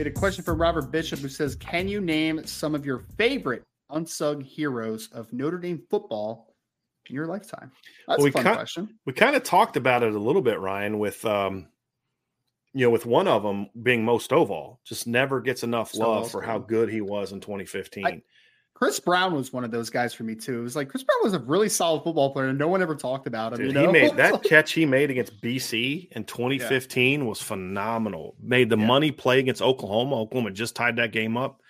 We had a question from Robert Bishop who says, Can you name some of your favorite unsung heroes of Notre Dame football in your lifetime? That's Well, we a fun kind- question. We kind of talked about it a little bit, Ryan, with um, you know, with one of them being Mo Stovall, just never gets enough love Stovall's for how good. good he was in 2015. I- Chris Brown was one of those guys for me too. It was like Chris Brown was a really solid football player, and no one ever talked about him. Dude, you know? he made that catch he made against BC in 2015 was phenomenal. Made the Yeah. money play against Oklahoma. Oklahoma just tied that game up.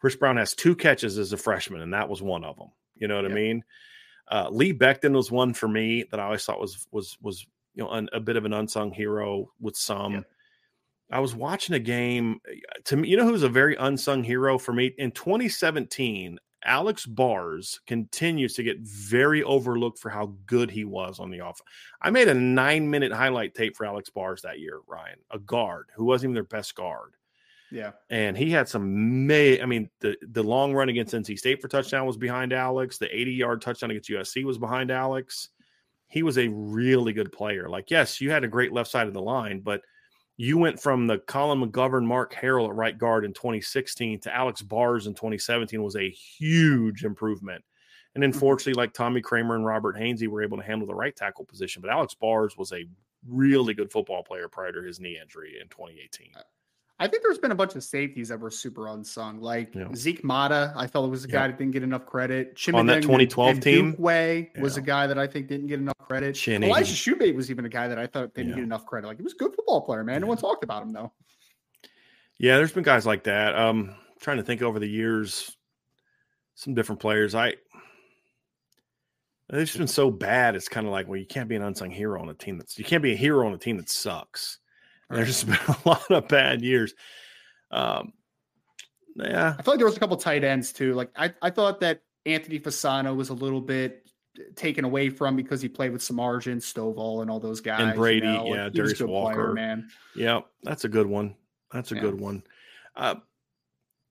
Chris Brown has two catches as a freshman, and that was one of them. You know what Yeah. I mean? Uh, Lee Becton was one for me that I always thought was was was you know un, a bit of an unsung hero with some. Yeah. I was watching a game. To me, you know who's a very unsung hero for me in 2017. Alex Bars continues to get very overlooked for how good he was on the off. I made a nine minute highlight tape for Alex Bars that year, Ryan, a guard who wasn't even their best guard. yeah. And he had some may I mean, the, the long run against NC State for touchdown was behind Alex. The 80 yard touchdown against USC was behind Alex. He was a really good player. Like, yes, you had a great left side of the line, but you went from the Colin McGovern, Mark Harrell at right guard in 2016 to Alex Bars in 2017 was a huge improvement. And unfortunately, mm-hmm. like Tommy Kraemer and Robert Hainsey were able to handle the right tackle position, but Alex Bars was a really good football player prior to his knee injury in 2018. I think there's been a bunch of safeties that were super unsung, like Yeah. Zeke Motta. I felt it was a guy Yeah. that didn't get enough credit. On that Chimedeng 2012 team? Way was a guy that I think didn't get enough credit. Chinny. Elijah Shumate was even a guy that I thought didn't Yeah. get enough credit. Like he was a good football player, man. No one talked about him though. Yeah, there's been guys like that. Um, trying to think over the years, some different players. I they've just been so bad. It's kind of like, well, you can't be an unsung hero on a team that's you can't be a hero on a team that sucks. And There's just been a lot of bad years. Um, yeah, I feel like there was a couple tight ends too. Like I, I thought that Anthony Fasano was a little bit taken away from because he played with some Argent, Stovall, and all those guys. And Brady, know? yeah, a Darius good player, Walker. man. yeah, that's a good one. That's a Yeah. good one. Uh,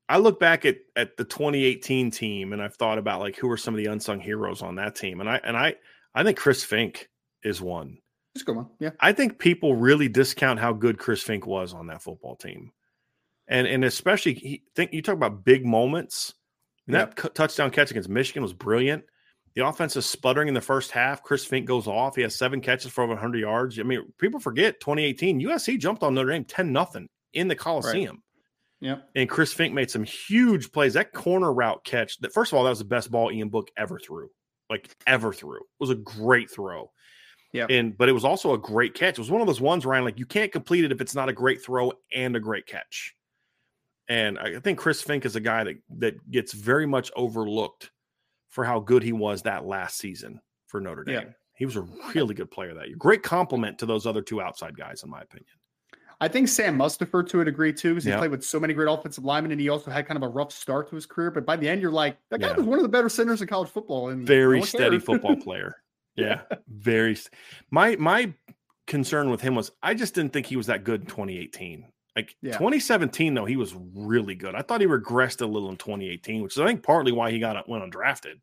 I look back at at the 2018 team, and I've thought about like who are some of the unsung heroes on that team, and I and I I think Chris Finke is one. It's a good one. Yeah. I think people really discount how good Chris Finke was on that football team, and and especially he, think you talk about big moments. And That cu- touchdown catch against Michigan was brilliant. The offense is sputtering in the first half. Chris Finke goes off. He has seven catches for over 100 yards. I mean, people forget 2018 USC jumped on Notre Dame 10 nothing in the Coliseum. Yeah. And Chris Finke made some huge plays. That corner route catch, that first of all, that was the best ball Ian Book ever threw, like ever threw. It was a great throw. Yeah. And but it was also a great catch. It was one of those ones, Ryan, like you can't complete it if it's not a great throw and a great catch. And I think Chris Finke is a guy that that gets very much overlooked for how good he was that last season for Notre Dame. Yeah. He was a really good player that year. Great compliment to those other two outside guys, in my opinion. I think Sam Mustipher to a degree too, because he Yeah. played with so many great offensive linemen, and he also had kind of a rough start to his career. But by the end, you're like, that guy Yeah. was one of the better centers in college football, and very no steady football player. Yeah, very. My my concern with him was I just didn't think he was that good in 2018. Like yeah. 2017, though, he was really good. I thought he regressed a little in 2018, which is I think partly why he got uh, went undrafted.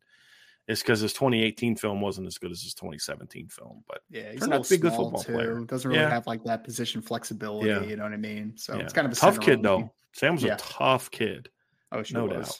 Is because his 2018 film wasn't as good as his 2017 film. But yeah, he's not a good football too. player. Doesn't really yeah. have like that position flexibility. Yeah. You know what I mean? So it's kind of a tough kid though. Sam was a tough kid. Oh, sure no was. doubt.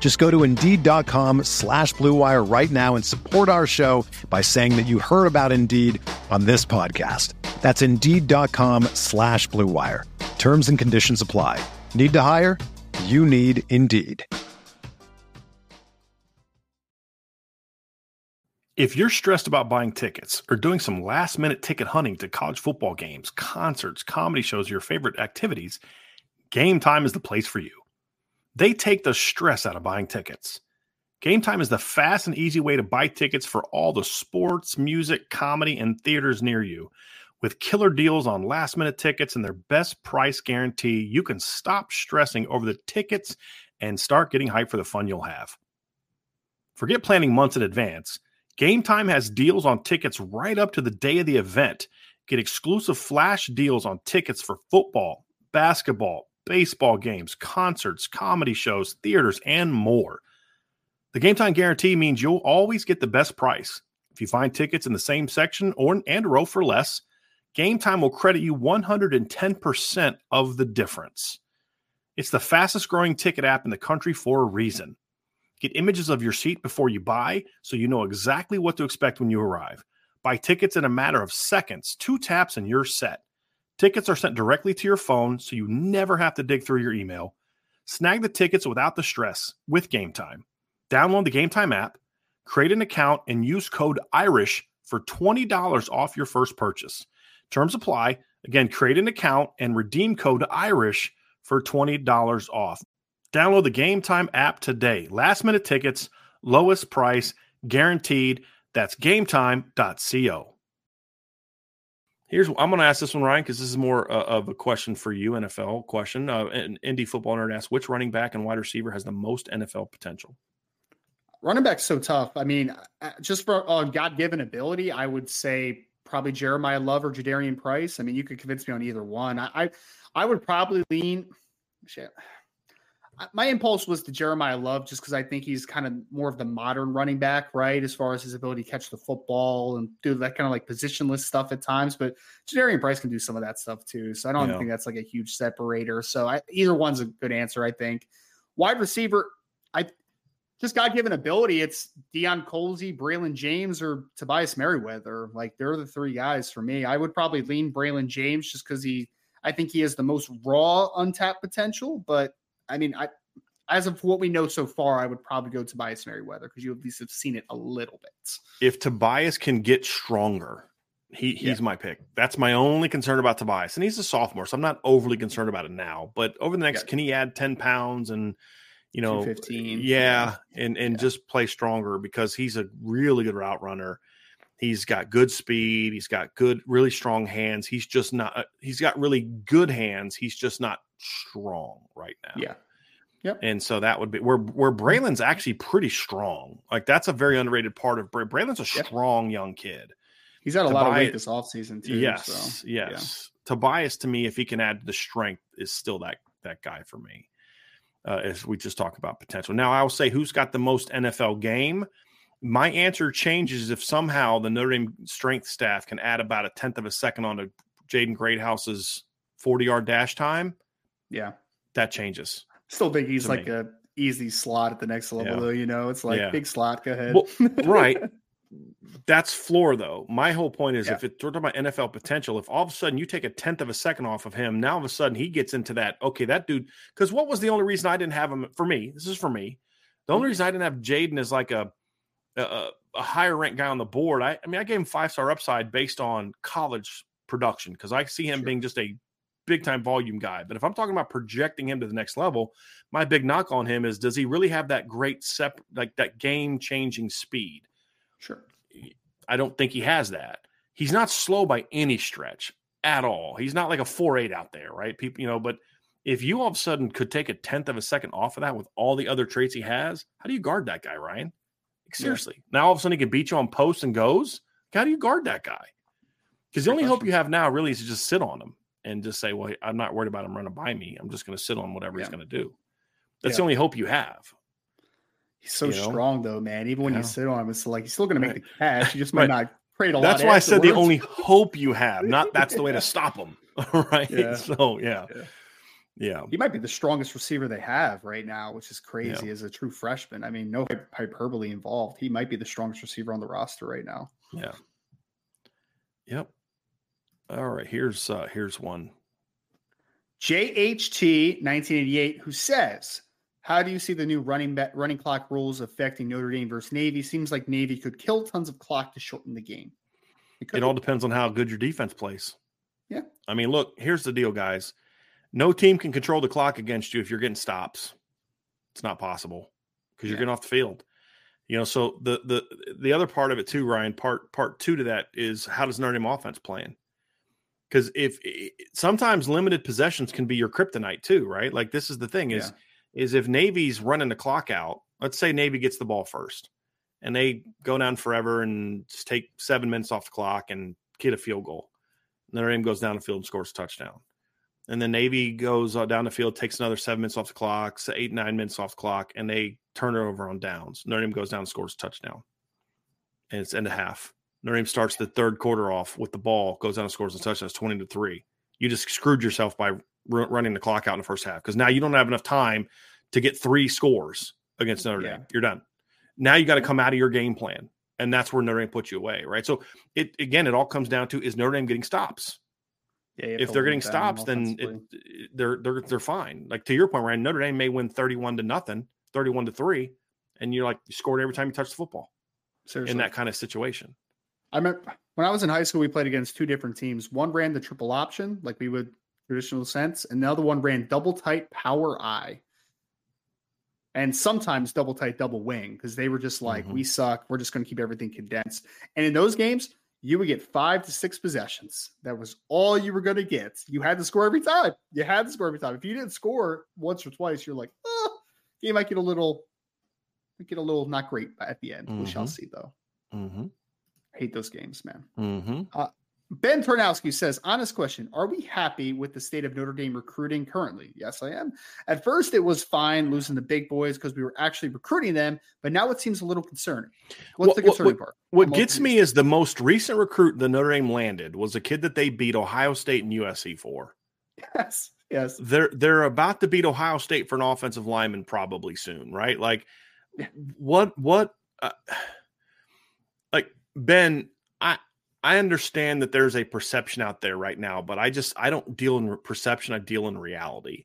Just go to Indeed.com slash BlueWire right now and support our show by saying that you heard about Indeed on this podcast. That's Indeed.com slash BlueWire. Terms and conditions apply. Need to hire? You need Indeed. If you're stressed about buying tickets or doing some last minute ticket hunting to college football games, concerts, comedy shows, your favorite activities, Game Time is the place for you. They take the stress out of buying tickets. Game Time is the fast and easy way to buy tickets for all the sports, music, comedy, and theaters near you. With killer deals on last minute tickets and their best price guarantee, you can stop stressing over the tickets and start getting hyped for the fun you'll have. Forget planning months in advance. Game Time has deals on tickets right up to the day of the event. Get exclusive flash deals on tickets for football, basketball, baseball games, concerts, comedy shows, theaters, and more. The Game Time guarantee means you'll always get the best price. If you find tickets in the same section or and row for less, Game Time will credit you 110% of the difference. It's the fastest growing ticket app in the country for a reason. Get images of your seat before you buy so you know exactly what to expect when you arrive. Buy tickets in a matter of seconds, two taps, and you're set. Tickets are sent directly to your phone so you never have to dig through your email. Snag the tickets without the stress with Game Time. Download the Game Time app, create an account, and use code IRISH for $20 off your first purchase. Terms apply. Again, create an account and redeem code IRISH for $20 off. Download the Game Time app today. Last minute tickets, lowest price, guaranteed. That's gametime.co. Here's I'm going to ask this one, Ryan, because this is more uh, of a question for you, NFL question. Uh, an Indy football nerd asks, which running back and wide receiver has the most NFL potential? Running back's so tough. I mean, uh, just for uh, God given ability, I would say probably Jeremiyah Love or Jadarian Price. I mean, you could convince me on either one. I I, I would probably lean. Shit my impulse was to Jeremiyah Love just because I think he's kind of more of the modern running back, right? As far as his ability to catch the football and do that kind of like positionless stuff at times. But Jadarian Price can do some of that stuff too. So I don't yeah. think that's like a huge separator. So I, either one's a good answer, I think. Wide receiver, I just God given ability. It's Deion Colzie, Braylon James, or Tobias Merriweather. Like they're the three guys for me. I would probably lean Braylon James just because he, I think he has the most raw untapped potential, but I mean, I as of what we know so far, I would probably go to Tobias Merriweather because you at least have seen it a little bit. If Tobias can get stronger, he he's yeah. my pick. That's my only concern about Tobias, and he's a sophomore, so I'm not overly concerned about it now. But over the next, yeah. can he add ten pounds and you know, fifteen? Yeah, and and yeah. just play stronger because he's a really good route runner. He's got good speed. He's got good, really strong hands. He's just not. Uh, he's got really good hands. He's just not strong right now. Yeah. Yep. And so that would be where where Braylon's actually pretty strong. Like that's a very underrated part of Bray. Braylon's a yep. strong young kid. He's had a Tobias, lot of weight this offseason too. Yes, so, yes. Yeah. Tobias to me, if he can add the strength, is still that that guy for me. Uh, as we just talk about potential. Now I will say who's got the most NFL game. My answer changes if somehow the Notre Dame strength staff can add about a tenth of a second onto Jaden Greathouse's 40 yard dash time yeah, that changes. Still think he's like me. a easy slot at the next level, yeah. though. You know, it's like yeah. big slot. Go ahead. Well, right. That's floor, though. My whole point is, yeah. if it's talking about NFL potential, if all of a sudden you take a tenth of a second off of him, now all of a sudden he gets into that. Okay, that dude. Because what was the only reason I didn't have him for me? This is for me. The only reason I didn't have Jaden is like a a, a higher rank guy on the board. I, I mean, I gave him five star upside based on college production because I see him sure. being just a big time volume guy. But if I'm talking about projecting him to the next level, my big knock on him is does he really have that great sep like that game changing speed? Sure. I don't think he has that. He's not slow by any stretch at all. He's not like a 4-8 out there, right? People, you know, but if you all of a sudden could take a tenth of a second off of that with all the other traits he has, how do you guard that guy, Ryan? seriously. Yeah. Now all of a sudden he can beat you on posts and goes. How do you guard that guy? Because the only hope you have now really is to just sit on him and just say, "Well, I'm not worried about him running by me. I'm just going to sit on whatever yeah. he's going to do." That's yeah. the only hope you have. He's so you know? strong, though, man. Even when you sit on him, it's like he's still going to make the catch. You just might right. not create a that's lot. That's why I said the only hope you have. Not that's the way to stop him, right? So yeah. Yeah. He might be the strongest receiver they have right now, which is crazy yeah. as a true freshman. I mean, no hyperbole involved. He might be the strongest receiver on the roster right now. Yeah. Yep. All right. Here's uh here's one. JHT 1988, who says, How do you see the new running back running clock rules affecting Notre Dame versus Navy? Seems like Navy could kill tons of clock to shorten the game. It, it all depends on how good your defense plays. Yeah. I mean, look, here's the deal, guys no team can control the clock against you if you're getting stops. It's not possible because you're getting off the field. You know, so the the the other part of it too, Ryan. Part part two to that is how does Notre Dame offense playing? Because if sometimes limited possessions can be your kryptonite too, right? Like this is the thing is yeah. is if Navy's running the clock out. Let's say Navy gets the ball first, and they go down forever and just take seven minutes off the clock and get a field goal. Notre Dame goes down the field and scores a touchdown and then Navy goes uh, down the field, takes another seven minutes off the clock, so eight nine minutes off the clock, and they turn it over on downs. Notre Dame goes down and scores a touchdown, and it's end of half. Notre Dame starts the third quarter off with the ball, goes down and scores a touchdown. It's twenty to three. You just screwed yourself by r- running the clock out in the first half because now you don't have enough time to get three scores against Notre Dame. You're done. Now you got to come out of your game plan, and that's where Notre Dame puts you away, right? So it again, it all comes down to is Notre Dame getting stops yeah, if they're getting stops, then it, they're they're they're fine. Like to your point, Ryan, Notre Dame may win thirty-one to nothing, thirty-one to three, and you're like you scored every time you touch the football. Seriously. In that kind of situation. I remember when I was in high school, we played against two different teams. One ran the triple option, like we would traditional sense, and the other one ran double tight power I. And sometimes double tight double wing because they were just like, mm-hmm. we suck. We're just going to keep everything condensed. And in those games, you would get five to six possessions. That was all you were going to get. You had to score every time. You had to score every time. If you didn't score once or twice, you're like, oh, game might get a little, get a little not great at the end. Mm-hmm. We shall mm-hmm. see though. Mm-hmm. Hate those games, man. Mm-hmm. Uh, Ben Turnowski says, honest question. Are we happy with the state of Notre Dame recruiting currently? Yes, I am. At first, it was fine losing the big boys because we were actually recruiting them, but now it seems a little concerning. What's the concerning what, part? What gets me is the most recent recruit the Notre Dame landed was a kid that they beat Ohio State and USC for. Yes. Yes. They're they're about to beat Ohio State for an offensive lineman probably soon, right? Like what what uh, like Ben, I I understand that there's a perception out there right now, but I just I don't deal in perception. I deal in reality.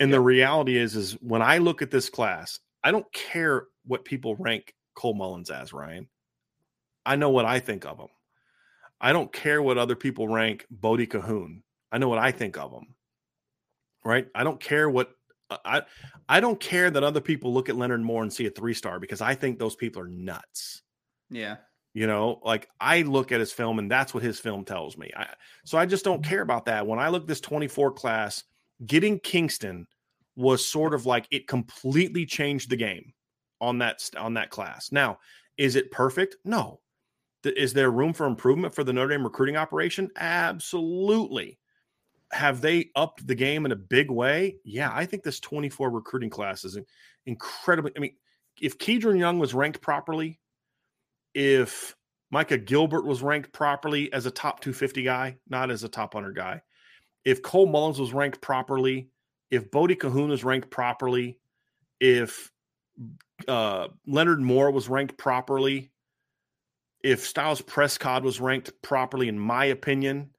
And yeah. the reality is, is when I look at this class, I don't care what people rank Cole Mullins as. Ryan, I know what I think of him. I don't care what other people rank Bodie Kahoun. I know what I think of him. Right? I don't care what uh, I I don't care that other people look at Leonard Moore and see a three star because I think those people are nuts. Yeah. You know, like I look at his film and that's what his film tells me. I, so I just don't mm-hmm. care about that. When I look this 24 class, getting Kingston was sort of like it completely changed the game on that on that class. Now, is it perfect? No. Is there room for improvement for the Notre Dame recruiting operation? Absolutely. Have they upped the game in a big way? Yeah, I think this 24 recruiting class is incredibly. I mean, if Kedren Young was ranked properly, if Micah Gilbert was ranked properly as a top 250 guy, not as a top 100 guy, if Cole Mullins was ranked properly, if Bodie Kahoun was ranked properly, if uh, Leonard Moore was ranked properly, if Styles Prescott was ranked properly, in my opinion,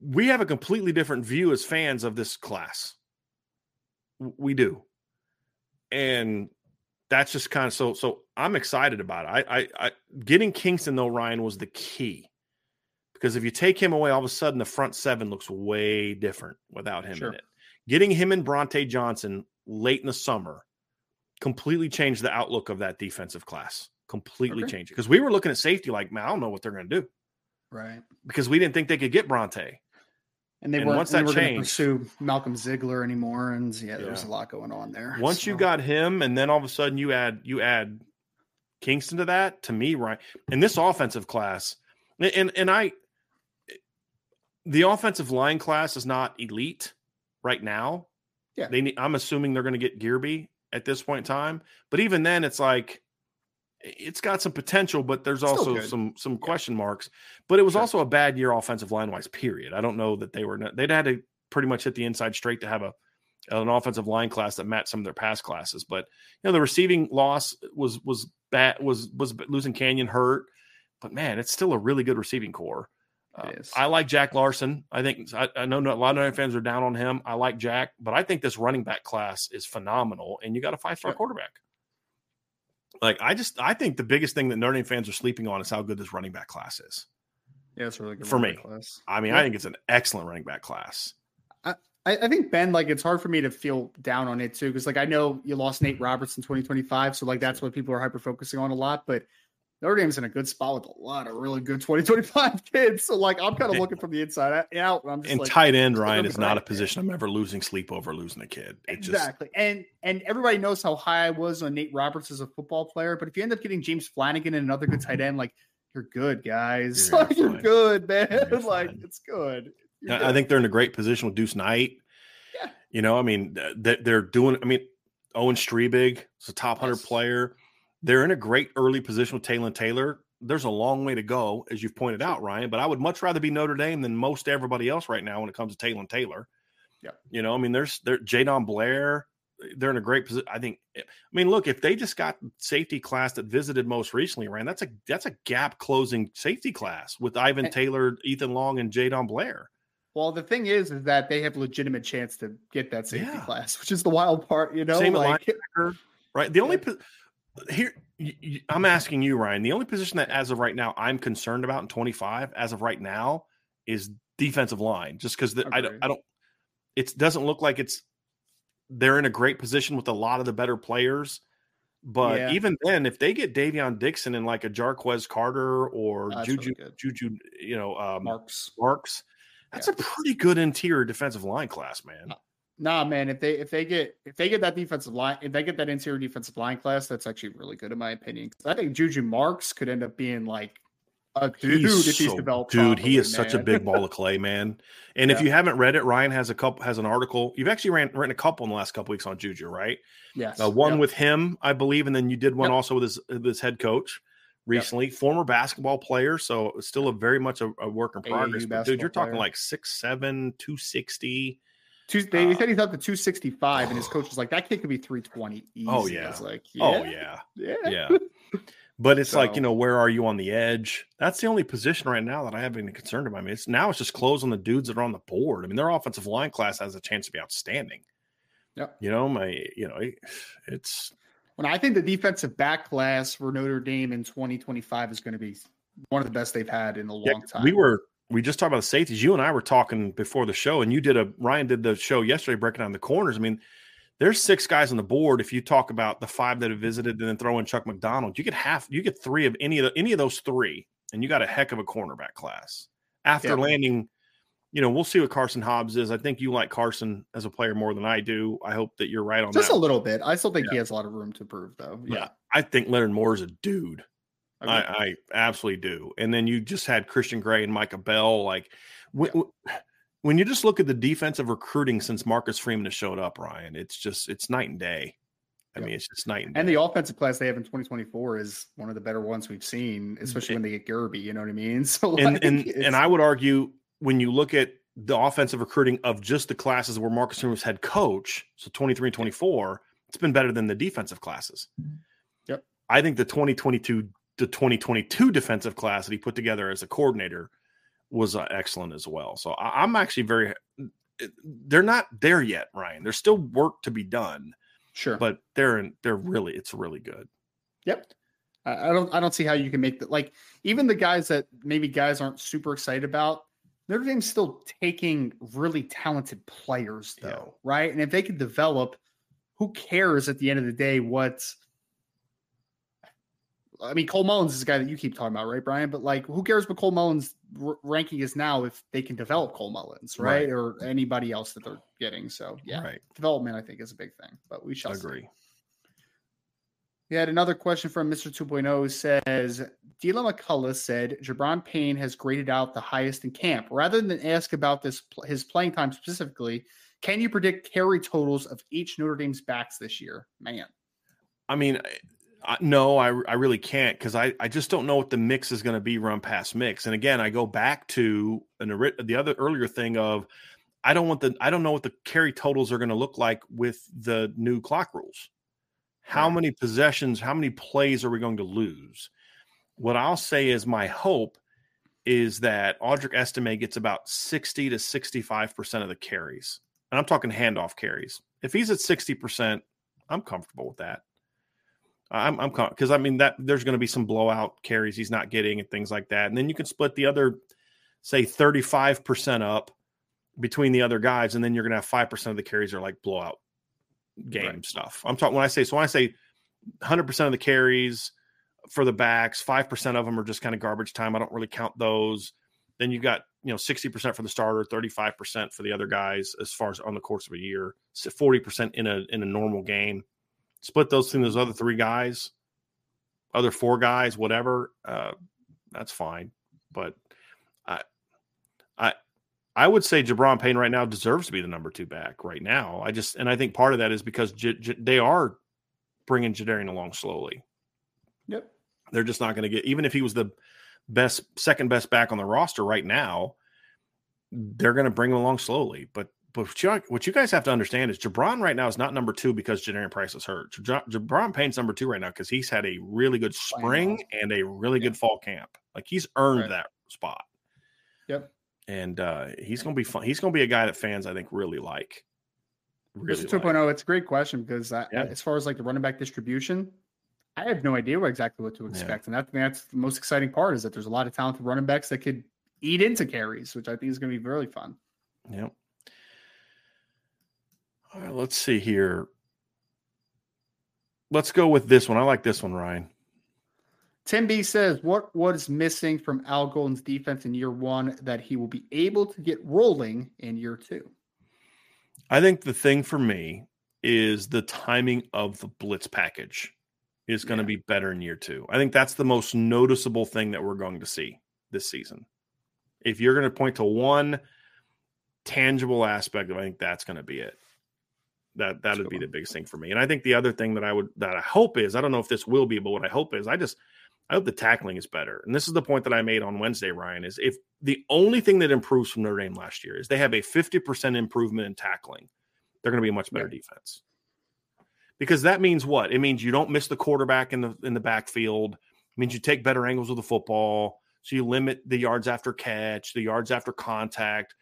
we have a completely different view as fans of this class. We do. And that's just kind of so so I'm excited about it. I, I I getting Kingston though, Ryan, was the key. Because if you take him away, all of a sudden the front seven looks way different without him sure. in it. Getting him and Brauntae Johnson late in the summer completely changed the outlook of that defensive class. Completely okay. changed it. Because we were looking at safety like, man, I don't know what they're going to do. Right. Because we didn't think they could get Brauntae. And they and weren't, once that were changed, pursue Malcolm Ziegler anymore. And yeah, there yeah. was a lot going on there. Once so. you got him, and then all of a sudden you add you add Kingston to that, to me, right? And this offensive class, and and I the offensive line class is not elite right now. Yeah. They need, I'm assuming they're going to get Guerby at this point in time. But even then, it's like it's got some potential, but there's also some some question marks. But it was sure. also a bad year offensive line wise. Period. I don't know that they were they'd had to pretty much hit the inside straight to have a an offensive line class that matched some of their past classes. But you know the receiving loss was was bad was was losing Canyon hurt, but man, it's still a really good receiving corps. Uh, I like Jack Larson. I think I, I know a lot of Notre fans are down on him. I like Jack, but I think this running back class is phenomenal, and you got a five star quarterback. Like I just I think the biggest thing that Notre Dame fans are sleeping on is how good this running back class is. Yeah, it's really good for me. Class. I mean, yeah. I think it's an excellent running back class. I, I think Ben, like it's hard for me to feel down on it too, because like I know you lost Nate Roberts in 2025, so like that's what people are hyper focusing on a lot. But Notre Dame's in a good spot with a lot of really good 2025 kids. So like I'm kind of looking from the inside out. I'm just and like, tight end Ryan is not a position I'm ever losing sleep over losing a kid. It exactly. Just... and and everybody knows how high I was on Nate Roberts as a football player. But if you end up getting James Flanagan and another good tight end, like you're good, guys. You're, like, you're good, man. You're like it's good. good. I think they're in a great position with Deuce Knight. Yeah. You know, I mean, they're doing. I mean, Owen Strebig is a top hundred yes. player. They're in a great early position with Taylor Taylor. There's a long way to go, as you've pointed out, Ryan. But I would much rather be Notre Dame than most everybody else right now when it comes to Taylor Taylor. Yeah, you know, I mean, there's there Jadon Blair. They're in a great position. I think. Eh, I mean, look, if they just got safety class that visited most recently, Ryan, that's a that's a gap closing safety class with Ivan eh. Taylor, Ethan Long, and Jadon Blair. Well, the thing is, is that they have legitimate chance to get that safety yeah. class, which is the wild part. You know, Same like, right? The only here I'm asking you, Ryan. The only position that, as of right now, I'm concerned about in 25, as of right now, is defensive line. Just because I don't, I don't. It doesn't look like it's. They're in a great position with a lot of the better players, but yeah. even then, if they get Davion Dixon and like a Jarquez Carter or oh, Juju, really Juju, you know, um, Marks, Marks, that's yeah. a pretty good interior defensive line class, man. Nah, man. If they if they get if they get that defensive line, if they get that interior defensive line class, that's actually really good in my opinion. I think Juju Marks could end up being like a dude he's if he's so, developed. Dude, he is man. such a big ball of clay, man. And yeah. if you haven't read it, Ryan has a couple has an article. You've actually ran, written a couple in the last couple weeks on Juju, right? Yes. Uh, one yep. with him, I believe, and then you did one yep. also with his his head coach recently. Yep. Former basketball player, so still a very much a, a work in progress. But dude, you're talking player. like six seven, two sixty. Two, they uh, said he's up to 265, and his coach was like, "That kid could be 320." Easy. Oh yeah, like, oh, yeah. oh yeah, yeah, yeah. But it's so, like you know, where are you on the edge? That's the only position right now that I have any concern about. I mean, it's now it's just close on the dudes that are on the board. I mean, their offensive line class has a chance to be outstanding. Yeah, you know, my you know, it's. When I think the defensive back class for Notre Dame in 2025 is going to be one of the best they've had in a long yeah, time. We were we just talked about the safeties. You and I were talking before the show, and you did a Ryan did the show yesterday breaking down the corners. I mean, there's six guys on the board. If you talk about the five that have visited and then throw in Chuck McDonald, you get half, you get three of any of the, any of those three, and you got a heck of a cornerback class. After yeah. landing, you know, we'll see what Karson Hobbs is. I think you like Karson as a player more than I do. I hope that you're right on just that. a little bit. I still think yeah. he has a lot of room to prove, though. Yeah, I think Leonard Moore is a dude. I, I, absolutely do. And then you just had Christian Gray and Micah Bell. Like when, yeah. when you just look at the defensive recruiting since Marcus Freeman has showed up, Ryan, it's just it's night and day. I yeah. mean, it's just night and day. And the offensive class they have in 2024 is one of the better ones we've seen, mm, especially when they get Guerby. You know what I mean? So like, and and, and I would argue when you look at the offensive recruiting of just the classes where Marcus Freeman was head coach, so 23 and 24 it's been better than the defensive classes. Yep. I think the 2022 the 2022 defensive class that he put together as a coordinator was uh, excellent as well. So I, I'm actually very they're not there yet, Ryan. There's still work to be done. Sure. But they're in, they're really it's really good. Yep. I don't I don't see how you can make that like even the guys that maybe guys aren't super excited about. Notre Dame's still taking really talented players though, yeah. right? And if they can develop, who cares at the end of the day what I mean, Cole Mullins is a guy that you keep talking about, right, Brian? But like, who cares what Cole Mullins' r- ranking is now if they can develop Cole Mullins, right? right? Or anybody else that they're getting. So, yeah, right. development, I think, is a big thing, but we shall agree. See. We had another question from Mr. 2.0 says, Deland McCullough said Gi'Bran Payne has graded out the highest in camp. Rather than ask about this his playing time specifically, can you predict carry totals of each Notre Dame's backs this year? Man. I mean, I, no, I, I really can't because I, I just don't know what the mix is going to be run past mix. And again, I go back to an, the other earlier thing of I don't want the I don't know what the carry totals are going to look like with the new clock rules. How right. many possessions, how many plays are we going to lose? What I'll say is my hope is that Audric Estime gets about 60 to 65% of the carries. And I'm talking handoff carries. If he's at 60%, I'm comfortable with that. I'm I'm because I mean that there's going to be some blowout carries he's not getting and things like that. And then you can split the other say 35% up between the other guys and then you're going to have 5% of the carries are like blowout game right. stuff. I'm talking when I say so when I say 100% of the carries for the backs, 5% of them are just kind of garbage time. I don't really count those. Then you got, you know, 60% for the starter, 35% for the other guys as far as on the course of a year, 40% in a in a normal game. Split those between those other three guys, other four guys, whatever. Uh, that's fine. But I I I would say Gi'Bran Payne right now deserves to be the number two back right now. I just and I think part of that is because J- J- they are bringing Jadarian along slowly. Yep, they're just not going to get even if he was the best second best back on the roster right now. They're going to bring him along slowly, but but what you, what you, guys have to understand is Gi'Bran right now is not number two because Jadarian Price is hurt. Gi'Bran Payne's number two right now because he's had a really good spring and a really yeah. good fall camp. Like he's earned right. that spot. Yep and uh, he's going to be fun. He's going to be a guy that fans I think really like. Really 2.0, like. it's a great question because I, yeah. as far as like the running back distribution, I have no idea what exactly what to expect, yeah. and that, that's the most exciting part is that there's a lot of talented running backs that could eat into carries, which I think is going to be really fun. Yep. All right, let's see here. Let's go with this one. I like this one, Ryan. Tim B says, What was missing from Al Golden's defense in year one that he will be able to get rolling in year two? I think the thing for me is the timing of the blitz package is going yeah. to be better in year two. I think that's the most noticeable thing that we're going to see this season. If you're going to point to one tangible aspect, I think that's going to be it. That that would be the biggest thing for me. And I think the other thing that I would that I hope is I don't know if this will be, but what I hope is I just I hope the tackling is better. And this is the point that I made on Wednesday, Ryan, is if the only thing that improves from Notre Dame last year is they have a 50% improvement in tackling, they're going to be a much better yeah. defense. Because that means what? It means you don't miss the quarterback in the in the backfield. It means you take better angles of the football. So you limit the yards after catch, the yards after contact.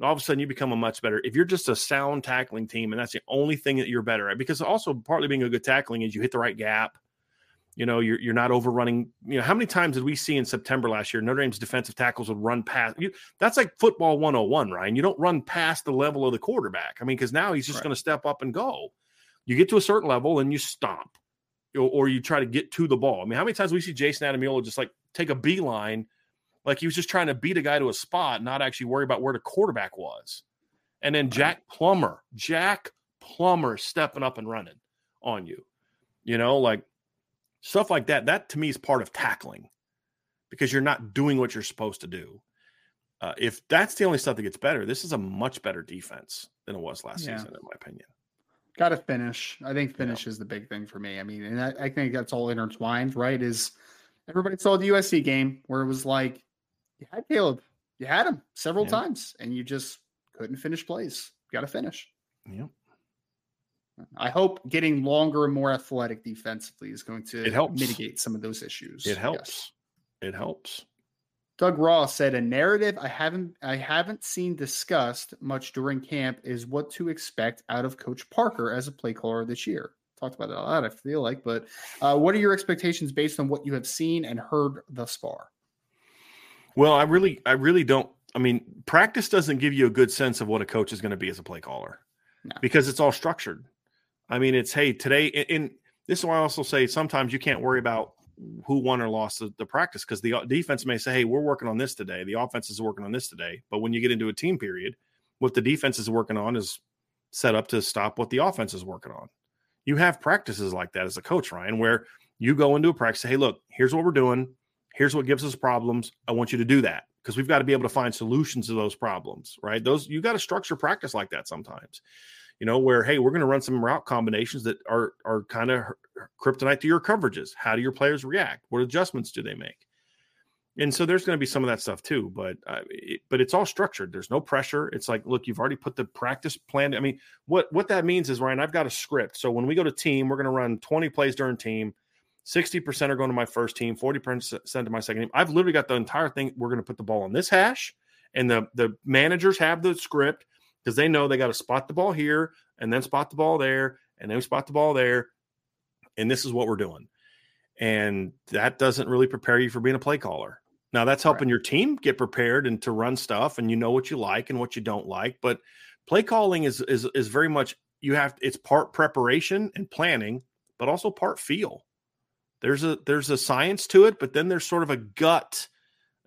All of a sudden, you become a much better. If you're just a sound tackling team, and that's the only thing that you're better at, because also partly being a good tackling is you hit the right gap you know, you're you're not overrunning. You know, how many times did we see in September last year Notre Dame's defensive tackles would run past you? That's like football 101, Ryan. You don't run past the level of the quarterback. I mean, because now he's just right. going to step up and go. You get to a certain level and you stomp, or, or, you try to get to the ball. I mean, how many times we see Jayson Ademilola just like take a beeline, like he was just trying to beat a guy to a spot, not actually worry about where the quarterback was. And then Jack Plummer, Jack Plummer stepping up and running on you. You know, like Stuff like that, that to me is part of tackling because you're not doing what you're supposed to do. Uh, if that's the only stuff that gets better, this is a much better defense than it was last yeah. season, in my opinion. Got to finish. I think finish yeah. is the big thing for me. I mean, and I, I, think that's all intertwined, right? Is everybody saw the USC game where it was like you had Caleb, you had him several yeah. times, and you just couldn't finish plays. Got to finish. Yep. I hope getting longer and more athletic defensively is going to it helps. mitigate some of those issues. It helps. Yes. It helps. Doug Ross said a narrative I haven't I haven't seen discussed much during camp is what to expect out of Coach Parker as a play caller this year. Talked about that a lot, I feel like, but uh, what are your expectations based on what you have seen and heard thus far? Well, I really, I really don't. I mean, practice doesn't give you a good sense of what a coach is going to be as a play caller no. because it's all structured. I mean, it's hey today, and this is why I also say sometimes you can't worry about who won or lost the, the practice because the defense may say, "Hey, we're working on this today." The offense is working on this today. But when you get into a team period, what the defense is working on is set up to stop what the offense is working on. You have practices like that as a coach, Ryan, where you go into a practice, say, "Hey, look, here's what we're doing. Here's what gives us problems. I want you to do that." Because we've got to be able to find solutions to those problems, right? Those you got to structure practice like that sometimes you know, where hey, we're going to run some route combinations that are are kind of kryptonite to your coverages. How do your players react? What adjustments do they make? And so there's going to be some of that stuff too, but uh, it, but it's all structured. There's no pressure. It's like, look, you've already put the practice plan. I mean, what what that means is, Ryan, I've got a script. So when we go to team, we're going to run 20 plays during team. 60% are going to my first team, 40% to my second team. I've literally got the entire thing. We're going to put the ball on this hash, and the the managers have the script because they know they got to spot the ball here and then spot the ball there and then spot the ball there. And this is what we're doing. And that doesn't really prepare you for being a play caller. Now that's helping right. your team get prepared and to run stuff and you know what you like and what you don't like. But play calling is is is very much you have it's part preparation and planning, but also part feel. There's a there's a science to it, but then there's sort of a gut.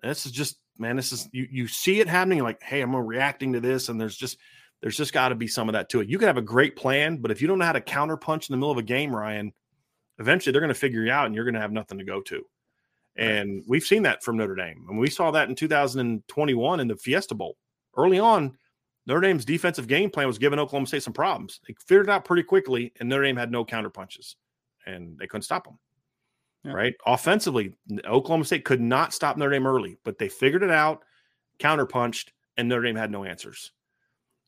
This is just man, this is you you see it happening like, hey, I'm reacting to this, and there's just there's just got to be some of that to it. You can have a great plan, but if you don't know how to counterpunch in the middle of a game, Ryan, eventually they're going to figure you out, and you're going to have nothing to go to. And we've seen that from Notre Dame, and we saw that in 2021 in the Fiesta Bowl. Early on, Notre Dame's defensive game plan was giving Oklahoma State some problems. They figured it out pretty quickly, and Notre Dame had no counterpunches, and they couldn't stop them yeah. right? Offensively, Oklahoma State could not stop Notre Dame early, but they figured it out, counterpunched, and Notre Dame had no answers.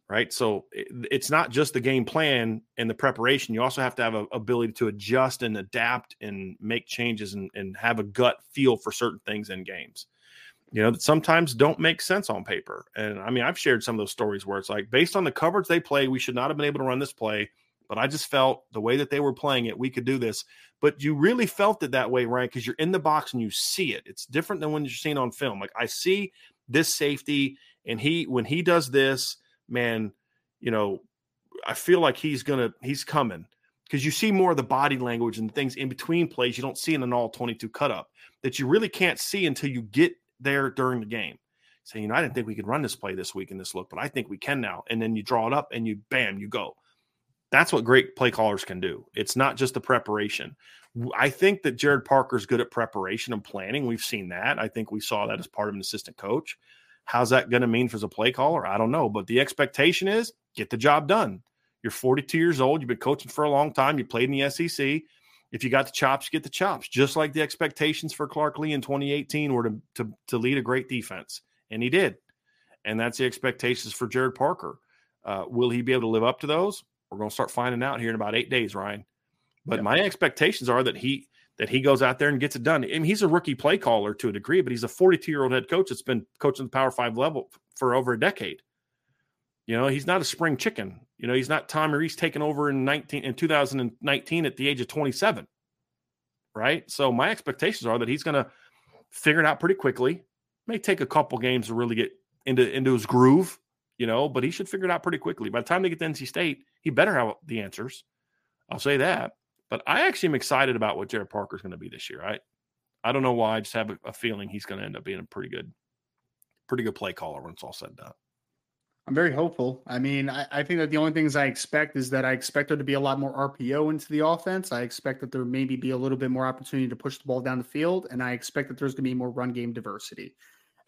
Right. So it, it's not just the game plan and the preparation. You also have to have a ability to adjust and adapt and make changes and, and have a gut feel for certain things in games. You know, that sometimes don't make sense on paper. And I mean, I've shared some of those stories where it's like, based on the coverage they play, we should not have been able to run this play but I just felt the way that they were playing it, we could do this. But you really felt it that way, right? Because you're in the box and you see it. It's different than when you're seeing on film. Like I see this safety, and he when he does this, man, you know, I feel like he's gonna he's coming because you see more of the body language and things in between plays you don't see in an all 22 cut up that you really can't see until you get there during the game. Saying, you know, I didn't think we could run this play this week in this look, but I think we can now. And then you draw it up and you bam, you go. That's what great play callers can do. It's not just the preparation. I think that Gerad Parker is good at preparation and planning. We've seen that. I think we saw that as part of an assistant coach. How's that going to mean for the play caller? I don't know. But the expectation is get the job done. You're 42 years old. You've been coaching for a long time. You played in the SEC. If you got the chops, get the chops. Just like the expectations for Clark Lea in 2018 were to, to, to lead a great defense. And he did. And that's the expectations for Gerad Parker. Uh, will he be able to live up to those? We're going to start finding out here in about eight days, Ryan. But my expectations are that he that he goes out there and gets it done. I mean, he's a rookie play caller to a degree, but he's a 42 year old head coach that's been coaching the Power Five level for over a decade. You know, he's not a spring chicken. You know, he's not Tommy Rees taking over in 19 in 2019 at the age of 27. Right. So my expectations are that he's going to figure it out pretty quickly. May take a couple games to really get into into his groove, you know, but he should figure it out pretty quickly. By the time they get to NC State, he better have the answers. I'll say that. But I actually am excited about what Gerad Parker is going to be this year. I I don't know why. I just have a, feeling he's going to end up being a pretty good, pretty good play caller when it's all said and done. I'm very hopeful. I mean, I, I, think that the only things I expect is that I expect there to be a lot more RPO into the offense. I expect that there maybe be a little bit more opportunity to push the ball down the field, and I expect that there's going to be more run game diversity.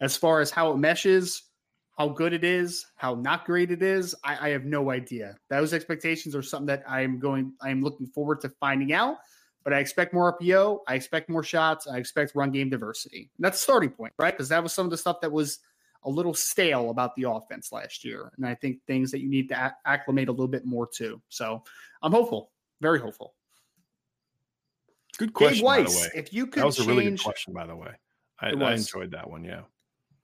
As far as how it meshes, how good it is, how not great it is, I, I, have no idea. Those expectations are something that I'm going, I'm looking forward to finding out. But I expect more RPO. I expect more shots. I expect run game diversity. And that's the starting point, right? Because that was some of the stuff that was a little stale about the offense last year. And I think things that you need to acclimate a little bit more to. So I'm hopeful, very hopeful. Good question. Gabe Weiss, if you could that was change, a really good question, by the way. I, I enjoyed that one. Yeah.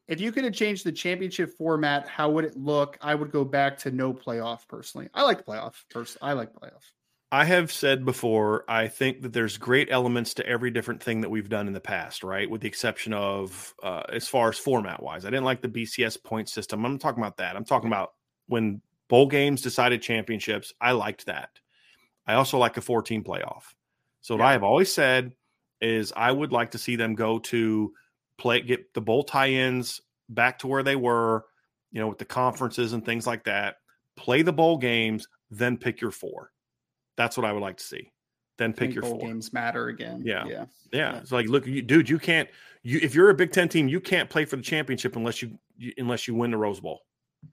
If you could have changed the championship format, how would it look? I would go back to no playoff personally. I like playoff. Personally, I like playoff. I have said before, I think that there's great elements to every different thing that we've done in the past, right? With the exception of uh, as far as format wise. I didn't like the BCS point system. I'm talking about that. I'm talking about when bowl games decided championships. I liked that. I also like a 14 playoff. So, yeah. what I have always said is I would like to see them go to play, get the bowl tie ins back to where they were, you know, with the conferences and things like that, play the bowl games, then pick your four that's what I would like to see. Then pick your four. games matter again. Yeah. yeah. Yeah. It's like, look, you, dude, you can't, you, if you're a Big Ten team, you can't play for the championship unless you, you unless you win the Rose Bowl.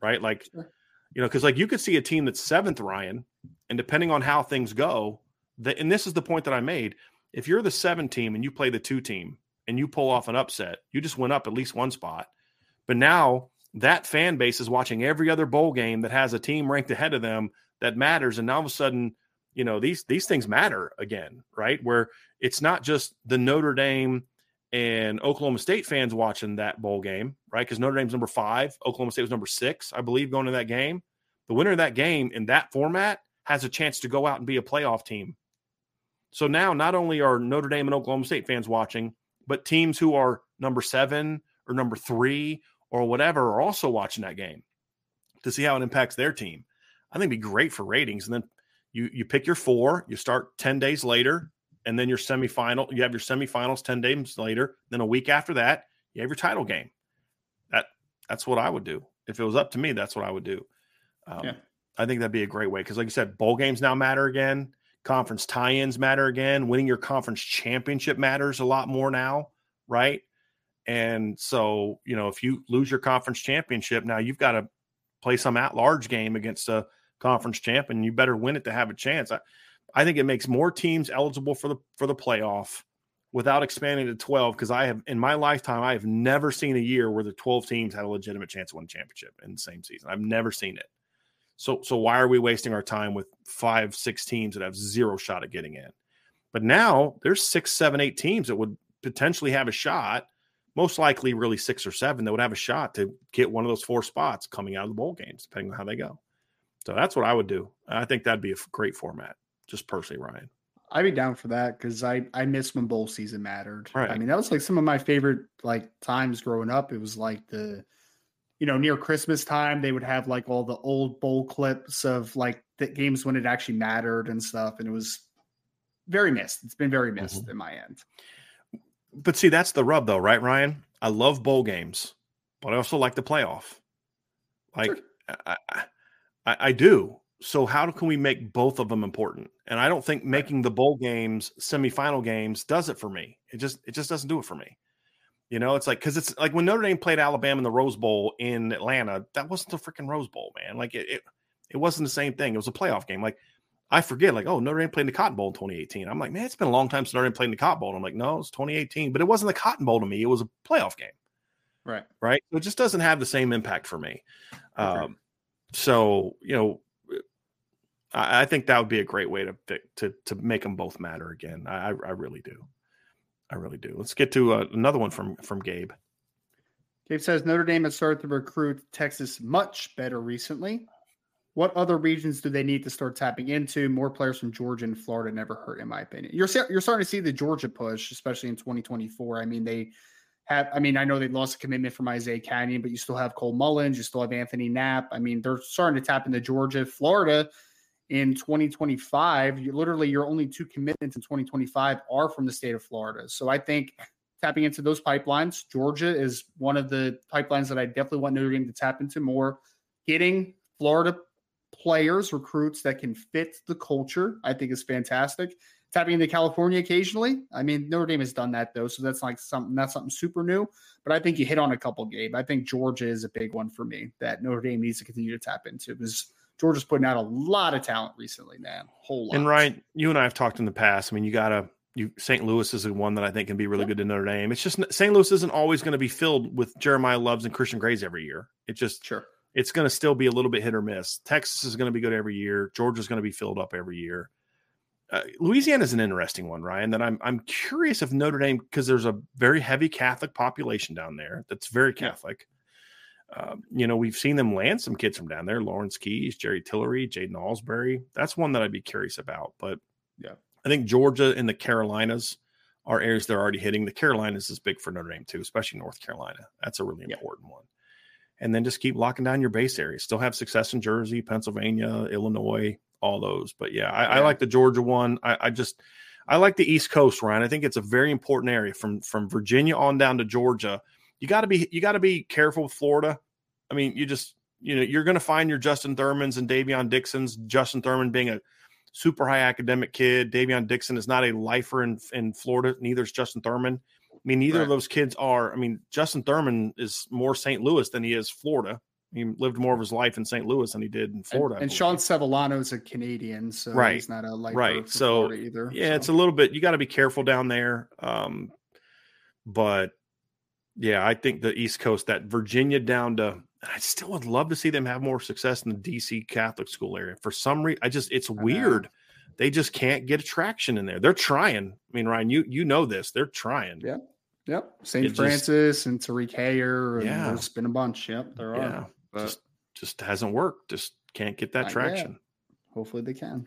Right. Like, sure. you know, cause like you could see a team that's seventh, Ryan, and depending on how things go, that, and this is the point that I made. If you're the seven team and you play the two team and you pull off an upset, you just went up at least one spot. But now that fan base is watching every other bowl game that has a team ranked ahead of them that matters. And now all of a sudden, you know these these things matter again right where it's not just the notre dame and oklahoma state fans watching that bowl game right because notre dame's number five oklahoma state was number six i believe going to that game the winner of that game in that format has a chance to go out and be a playoff team so now not only are notre dame and oklahoma state fans watching but teams who are number seven or number three or whatever are also watching that game to see how it impacts their team i think it'd be great for ratings and then you you pick your four, you start 10 days later, and then your semifinal, you have your semifinals 10 days later. Then a week after that, you have your title game. That that's what I would do. If it was up to me, that's what I would do. Um, yeah. I think that'd be a great way because, like you said, bowl games now matter again. Conference tie-ins matter again. Winning your conference championship matters a lot more now, right? And so, you know, if you lose your conference championship, now you've got to play some at-large game against a conference champ, and you better win it to have a chance. I, I think it makes more teams eligible for the for the playoff without expanding to 12 because I have in my lifetime I have never seen a year where the 12 teams had a legitimate chance to win a championship in the same season. I've never seen it. So so why are we wasting our time with five, six teams that have zero shot at getting in? But now there's six, seven, eight teams that would potentially have a shot, most likely really six or seven that would have a shot to get one of those four spots coming out of the bowl games, depending on how they go. So that's what I would do. I think that'd be a great format, just personally, Ryan. I'd be down for that because I I miss when bowl season mattered. Right. I mean, that was like some of my favorite like times growing up. It was like the, you know, near Christmas time they would have like all the old bowl clips of like the games when it actually mattered and stuff, and it was very missed. It's been very missed mm-hmm. in my end. But see, that's the rub, though, right, Ryan? I love bowl games, but I also like the playoff. Like, sure. I, I, I, I do. So how can we make both of them important? And I don't think making the bowl games semifinal games does it for me. It just it just doesn't do it for me. You know, it's like because it's like when Notre Dame played Alabama in the Rose Bowl in Atlanta, that wasn't the freaking Rose Bowl, man. Like it, it, it wasn't the same thing. It was a playoff game. Like I forget, like, oh, Notre Dame played in the Cotton Bowl in 2018. I'm like, man, it's been a long time since Notre Dame played in the Cotton Bowl. And I'm like, no, it's 2018, but it wasn't the Cotton Bowl to me. It was a playoff game. Right. Right. So it just doesn't have the same impact for me. Okay. Um, so you know, I, I, think that would be a great way to to to make them both matter again. I I really do, I really do. Let's get to uh, another one from from Gabe. Gabe says Notre Dame has started to recruit Texas much better recently. What other regions do they need to start tapping into? More players from Georgia and Florida never hurt, in my opinion. You're you're starting to see the Georgia push, especially in 2024. I mean, they have, I mean, I know they lost a commitment from Isaiah Canyon, but you still have Cole Mullins, you still have Anthony Knapp. I mean, they're starting to tap into Georgia, Florida in 2025. You literally your only two commitments in 2025 are from the state of Florida. So I think tapping into those pipelines, Georgia is one of the pipelines that I definitely want Notre Dame to tap into more. Getting Florida players, recruits that can fit the culture, I think is fantastic tapping into California occasionally. I mean, Notre Dame has done that though, so that's like something that's something super new. But I think you hit on a couple, Gabe. I think Georgia is a big one for me that Notre Dame needs to continue to tap into because Georgia's putting out a lot of talent recently, man. Whole lot. And Ryan, you and I have talked in the past. I mean, you gotta you St. Louis is the one that I think can be really good to Notre Dame. It's just St. Louis isn't always going to be filled with Jeremiyah Loves and Christian Grays every year. It just sure it's going to still be a little bit hit or miss. Texas is going to be good every year. Georgia's going to be filled up every year. Uh, Louisiana is an interesting one, Ryan. That I'm I'm curious if Notre Dame because there's a very heavy Catholic population down there that's very Catholic. Yeah. Um, you know, we've seen them land some kids from down there: Lawrence Keys, Jerry Tillery, Jaden Alsbury. That's one that I'd be curious about. But yeah, I think Georgia and the Carolinas are areas they're already hitting. The Carolinas is big for Notre Dame too, especially North Carolina. That's a really important one. And then just keep locking down your base areas. Still have success in Jersey, Pennsylvania, Illinois, all those. But yeah, I, yeah. I like the Georgia one. I, I, just I like the East Coast, Ryan. I think it's a very important area from from Virginia on down to Georgia. You got to be you got to be careful with Florida. I mean, you just you know you're going to find your Justin Thurmans and Davion Dixons. Justin Thurman being a super high academic kid. Davion Dixon is not a lifer in, in Florida. Neither is Justin Thurman. I mean, neither right. of those kids are. I mean, Justin Thurman is more St. Louis than he is Florida. He lived more of his life in St. Louis than he did in Florida. And, and Sean Sevillano is a Canadian, so right. he's not a lifer right. so Florida either. Yeah, so. it's a little bit. You got to be careful down there. Um, but yeah, I think the East Coast, that Virginia down to I still would love to see them have more success in the DC Catholic school area. For some reason, I just it's weird. They just can't get attraction in there. They're trying. I mean, Ryan, you you know this. They're trying. Yeah. Yep. St. Francis just, and Tariq Hayer. And yeah. There's been a bunch. Yep. There yeah. are. But just just hasn't worked. Just can't get that traction. Yet. Hopefully they can.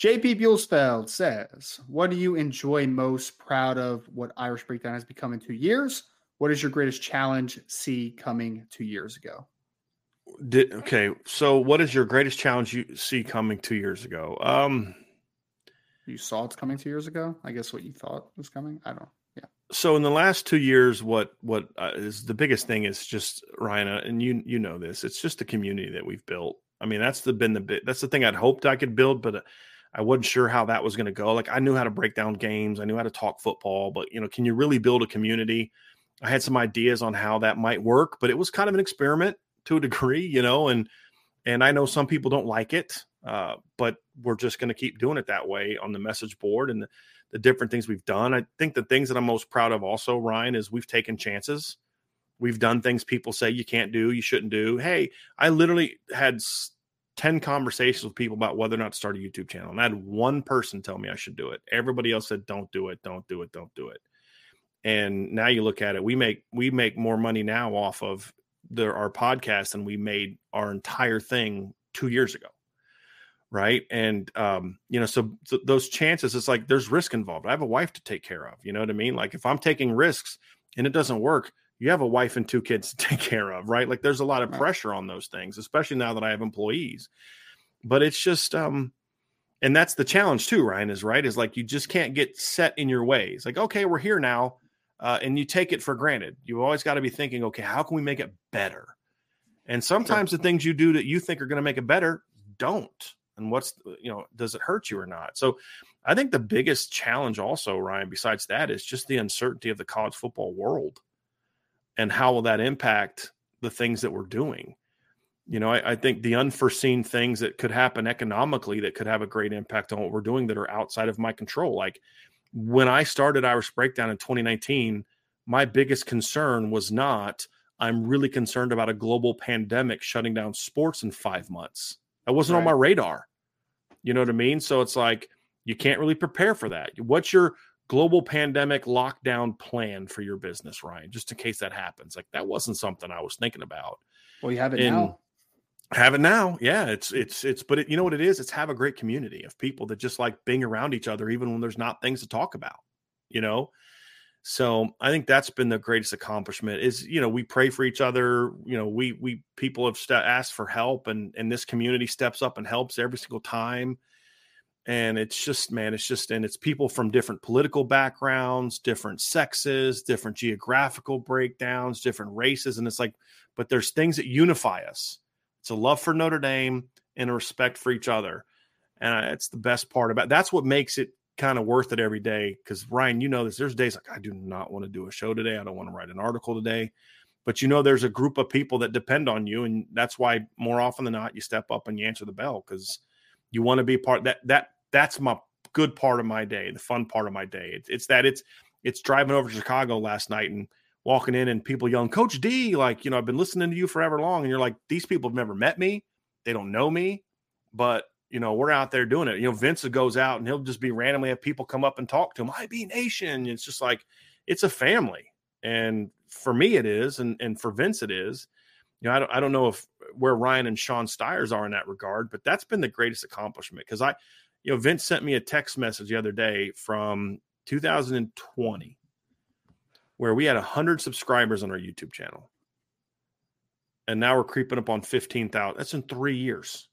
JP Buelsfeld says, What do you enjoy most proud of what Irish Breakdown has become in two years? What is your greatest challenge see coming two years ago? Did, okay, so what is your greatest challenge you see coming two years ago? Um, you saw it's coming two years ago. I guess what you thought was coming. I don't. Yeah. So in the last two years, what what uh, is the biggest thing is just Ryan, uh, and you you know this. It's just the community that we've built. I mean, that's the been the bit. That's the thing I'd hoped I could build, but. I wasn't sure how that was going to go. Like I knew how to break down games, I knew how to talk football, but you know, can you really build a community? I had some ideas on how that might work, but it was kind of an experiment to a degree, you know, and and I know some people don't like it, uh, but we're just going to keep doing it that way on the message board and the, the different things we've done. I think the things that I'm most proud of also, Ryan, is we've taken chances. We've done things people say you can't do, you shouldn't do. Hey, I literally had 10 conversations with people about whether or not to start a YouTube channel. And I had one person tell me I should do it. Everybody else said, don't do it, don't do it, don't do it. And now you look at it, we make we make more money now off of the, our podcast than we made our entire thing two years ago. Right. And um, you know, so th- those chances, it's like there's risk involved. I have a wife to take care of. You know what I mean? Like if I'm taking risks and it doesn't work, you have a wife and two kids to take care of, right? Like there's a lot of pressure on those things, especially now that I have employees. But it's just um and that's the challenge too, Ryan, is right, is like you just can't get set in your ways. Like, okay, we're here now. uh, and you take it for granted. You've always got to be thinking, okay, how can we make it better? And sometimes sure. the things you do that you think are going to make it better don't. And what's you know, does it hurt you or not? So I think the biggest challenge also, Ryan, besides that, is just the uncertainty of the college football world and how will that impact the things that we're doing. You know, I, I, think the unforeseen things that could happen economically that could have a great impact on what we're doing that are outside of my control. Like when I started Irish Breakdown in 2019, my biggest concern was not, I'm really concerned about a global pandemic shutting down sports in five months. That wasn't right. on my radar. You know what I mean? So it's like, you can't really prepare for that. What's your global pandemic lockdown plan for your business, Ryan, just in case that happens? Like that wasn't something I was thinking about. Well, you have it and now. Have it now. Yeah, it's it's it's but it, you know what it is? It's have a great community of people that just like being around each other even when there's not things to talk about, you know? So I think that's been the greatest accomplishment is, you know, we pray for each other. You know, we, we, people have st- asked for help and, and this community steps up and helps every single time. And it's just, man, it's just, and it's people from different political backgrounds, different sexes, different geographical breakdowns, different races. And it's like, but there's things that unify us. It's a love for Notre Dame and a respect for each other. And it's the best part about that's what makes it kind of worth it every day. Because Ryan, you know this. There's days like I do not want to do a show today. I don't want to write an article today. But you know, there's a group of people that depend on you, and that's why more often than not, you step up and you answer the bell because you want to be part that that that's my good part of my day, the fun part of my day. It's, it's that it's it's driving over to Chicago last night and walking in and people yelling, Coach D, like, you know, I've been listening to you forever long. And you're like, these people have never met me. They don't know me, but you know, we're out there doing it. You know, Vince goes out and he'll just be randomly have people come up and talk to him. IB Nation. It's just like it's a family. And for me, it is, and and for Vince, it is. You know, I don't I don't know if where Ryan and Sean Stiers are in that regard, but that's been the greatest accomplishment because I, you know, Vince sent me a text message the other day from 2020 where we had 100 subscribers on our YouTube channel. And now we're creeping up on 15,000. That's in three years.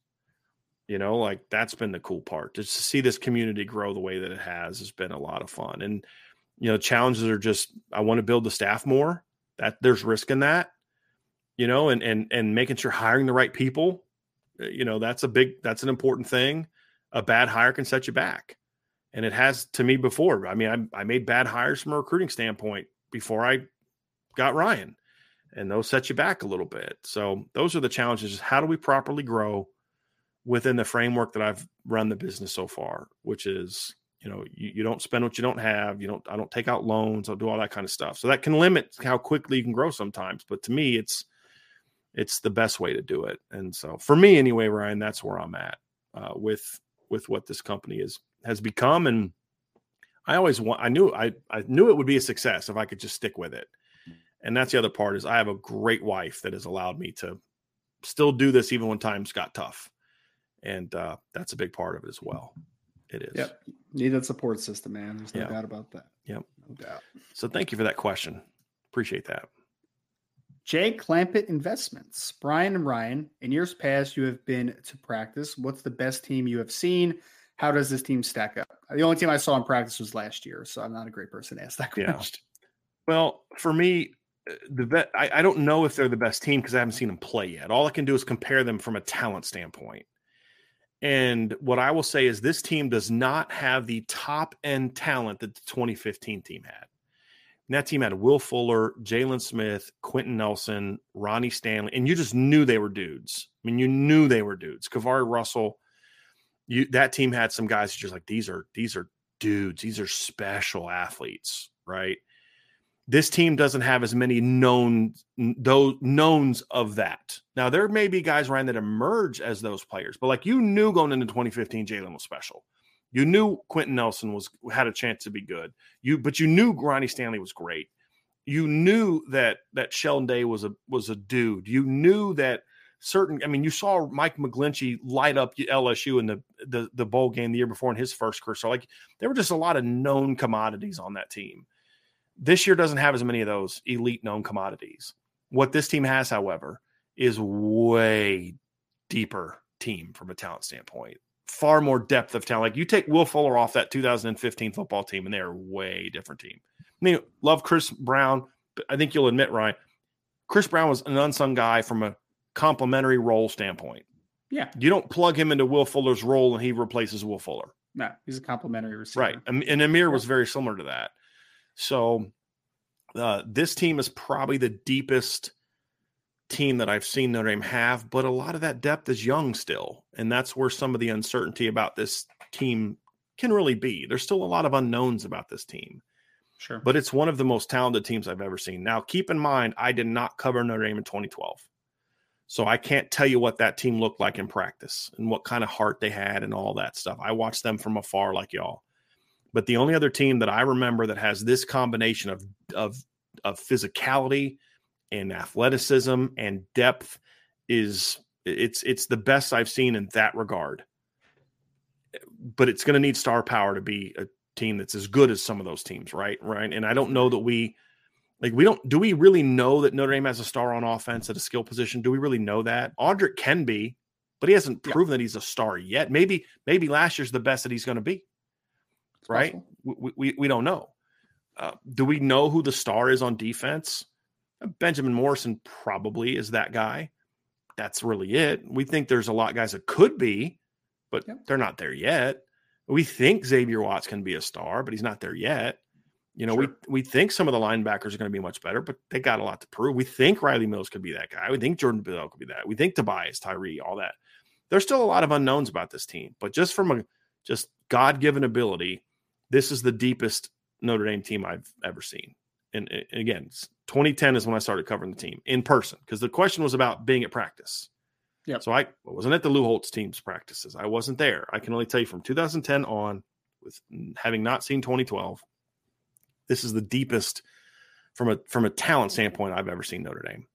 You know, like that's been the cool part. Just to see this community grow the way that it has has been a lot of fun. And you know, challenges are just I want to build the staff more. That there's risk in that. You know, and and and making sure hiring the right people. Uh, you know, that's a big that's an important thing. A bad hire can set you back. And it has to me before. I mean, I, I made bad hires from a recruiting standpoint before I got Ryan, and those set you back a little bit. So those are the challenges. How do we properly grow? within the framework that I've run the business so far, which is you know you, you don't spend what you don't have you don't i don't take out loans i'll do all that kind of stuff so that can limit how quickly you can grow sometimes but to me it's it's the best way to do it and so for me anyway ryan that's where i'm at uh, with with what this company is has become and i always want i knew i i knew it would be a success if i could just stick with it and that's the other part is i have a great wife that has allowed me to still do this even when times got tough and uh, that's a big part of it as well. It is. Yep. Need that support system, man. There's no yep. doubt about that. Yep. No doubt. So thank you for that question. Appreciate that. Jay Clampett Investments. Brian and Ryan, in years past, you have been to practice. What's the best team you have seen? How does this team stack up? The only team I saw in practice was last year, so I'm not a great person to ask that question. Yeah. Well, for me, uh, the vet, I, I don't know if they're the best team because I haven't seen them play yet. All I can do is compare them from a talent standpoint. And what I will say is this team does not have the top end talent that the 2015 team had. And that team had Will Fuller, Jaylon Smith, Quenton Nelson, Ronnie Stanley, and you just knew they were dudes. I mean, you knew they were dudes. KeiVarae Russell, you that team had some guys who just like these are these are dudes. These are special athletes, right? this team doesn't have as many known those knowns of that. Now there may be guys around that emerge as those players, but like you knew going into 2015, Jaylon was special. You knew Quenton Nelson was had a chance to be good. You but you knew Ronnie Stanley was great. You knew that that Sheldon Day was a was a dude. You knew that certain. I mean, you saw Mike McGlinchey light up LSU in the the, the bowl game the year before in his first career. So like there were just a lot of known commodities on that team. This year doesn't have as many of those elite known commodities. What this team has, however, is way deeper team from a talent standpoint. Far more depth of talent. Like you take Will Fuller off that 2015 football team, and they're a way different team. I mean, love Chris Brown, but I think you'll admit, Ryan, Chris Brown was an unsung guy from a complementary role standpoint. Yeah. You don't plug him into Will Fuller's role and he replaces Will Fuller. No, he's a complimentary receiver. Right. And, Amir was very similar to that. So uh, this team is probably the deepest team that I've seen Notre Dame have, but a lot of that depth is young still. And that's where some of the uncertainty about this team can really be. There's still a lot of unknowns about this team. Sure. But it's one of the most talented teams I've ever seen. Now, keep in mind, I did not cover Notre Dame in 2012. So I can't tell you what that team looked like in practice and what kind of heart they had and all that stuff. I watched them from afar like y'all. But the only other team that I remember that has this combination of of of physicality and athleticism and depth is it's it's the best I've seen in that regard. But it's going to need star power to be a team that's as good as some of those teams, right? Right. And I don't know that we like we don't do we really know that Notre Dame has a star on offense at a skill position? Do we really know that? Audric can be, but he hasn't proven yeah. that he's a star yet. Maybe maybe last year's the best that he's going to be. It's right? We, we, we don't know. Uh, do we know who the star is on defense? Benjamin Morrison probably is that guy. That's really it. We think there's a lot of guys that could be, but yep. they're not there yet. We think Xavier Watts can be a star, but he's not there yet. You know, sure. we we think some of the linebackers are going to be much better, but they got a lot to prove. We think Riley Mills could be that guy. We think Jordan Bell could be that. We think Tobias, Tyree, all that. There's still a lot of unknowns about this team, but just from a just God given ability, this is the deepest Notre Dame team I've ever seen. And, and again, 2010 is when I started covering the team in person because the question was about being at practice. Yeah. So I wasn't at the Lou Holtz team's practices. I wasn't there. I can only tell you from 2010 on, with having not seen 2012, this is the deepest from a from a talent standpoint I've ever seen Notre Dame.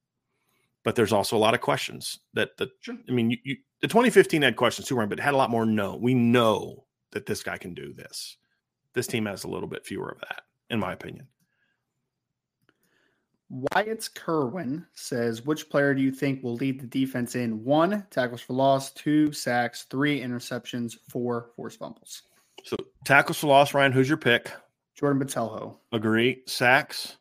But there's also a lot of questions that the sure. I mean, you, you, the 2015 had questions too, but it had a lot more. No, we know that this guy can do this. This team has a little bit fewer of that, in my opinion. Wyatt's Kerwin says, which player do you think will lead the defense in one tackles for loss, two sacks, three interceptions, four forced fumbles? So tackles for loss, Ryan. Who's your pick? Jordan Botelho. Agree. Sacks.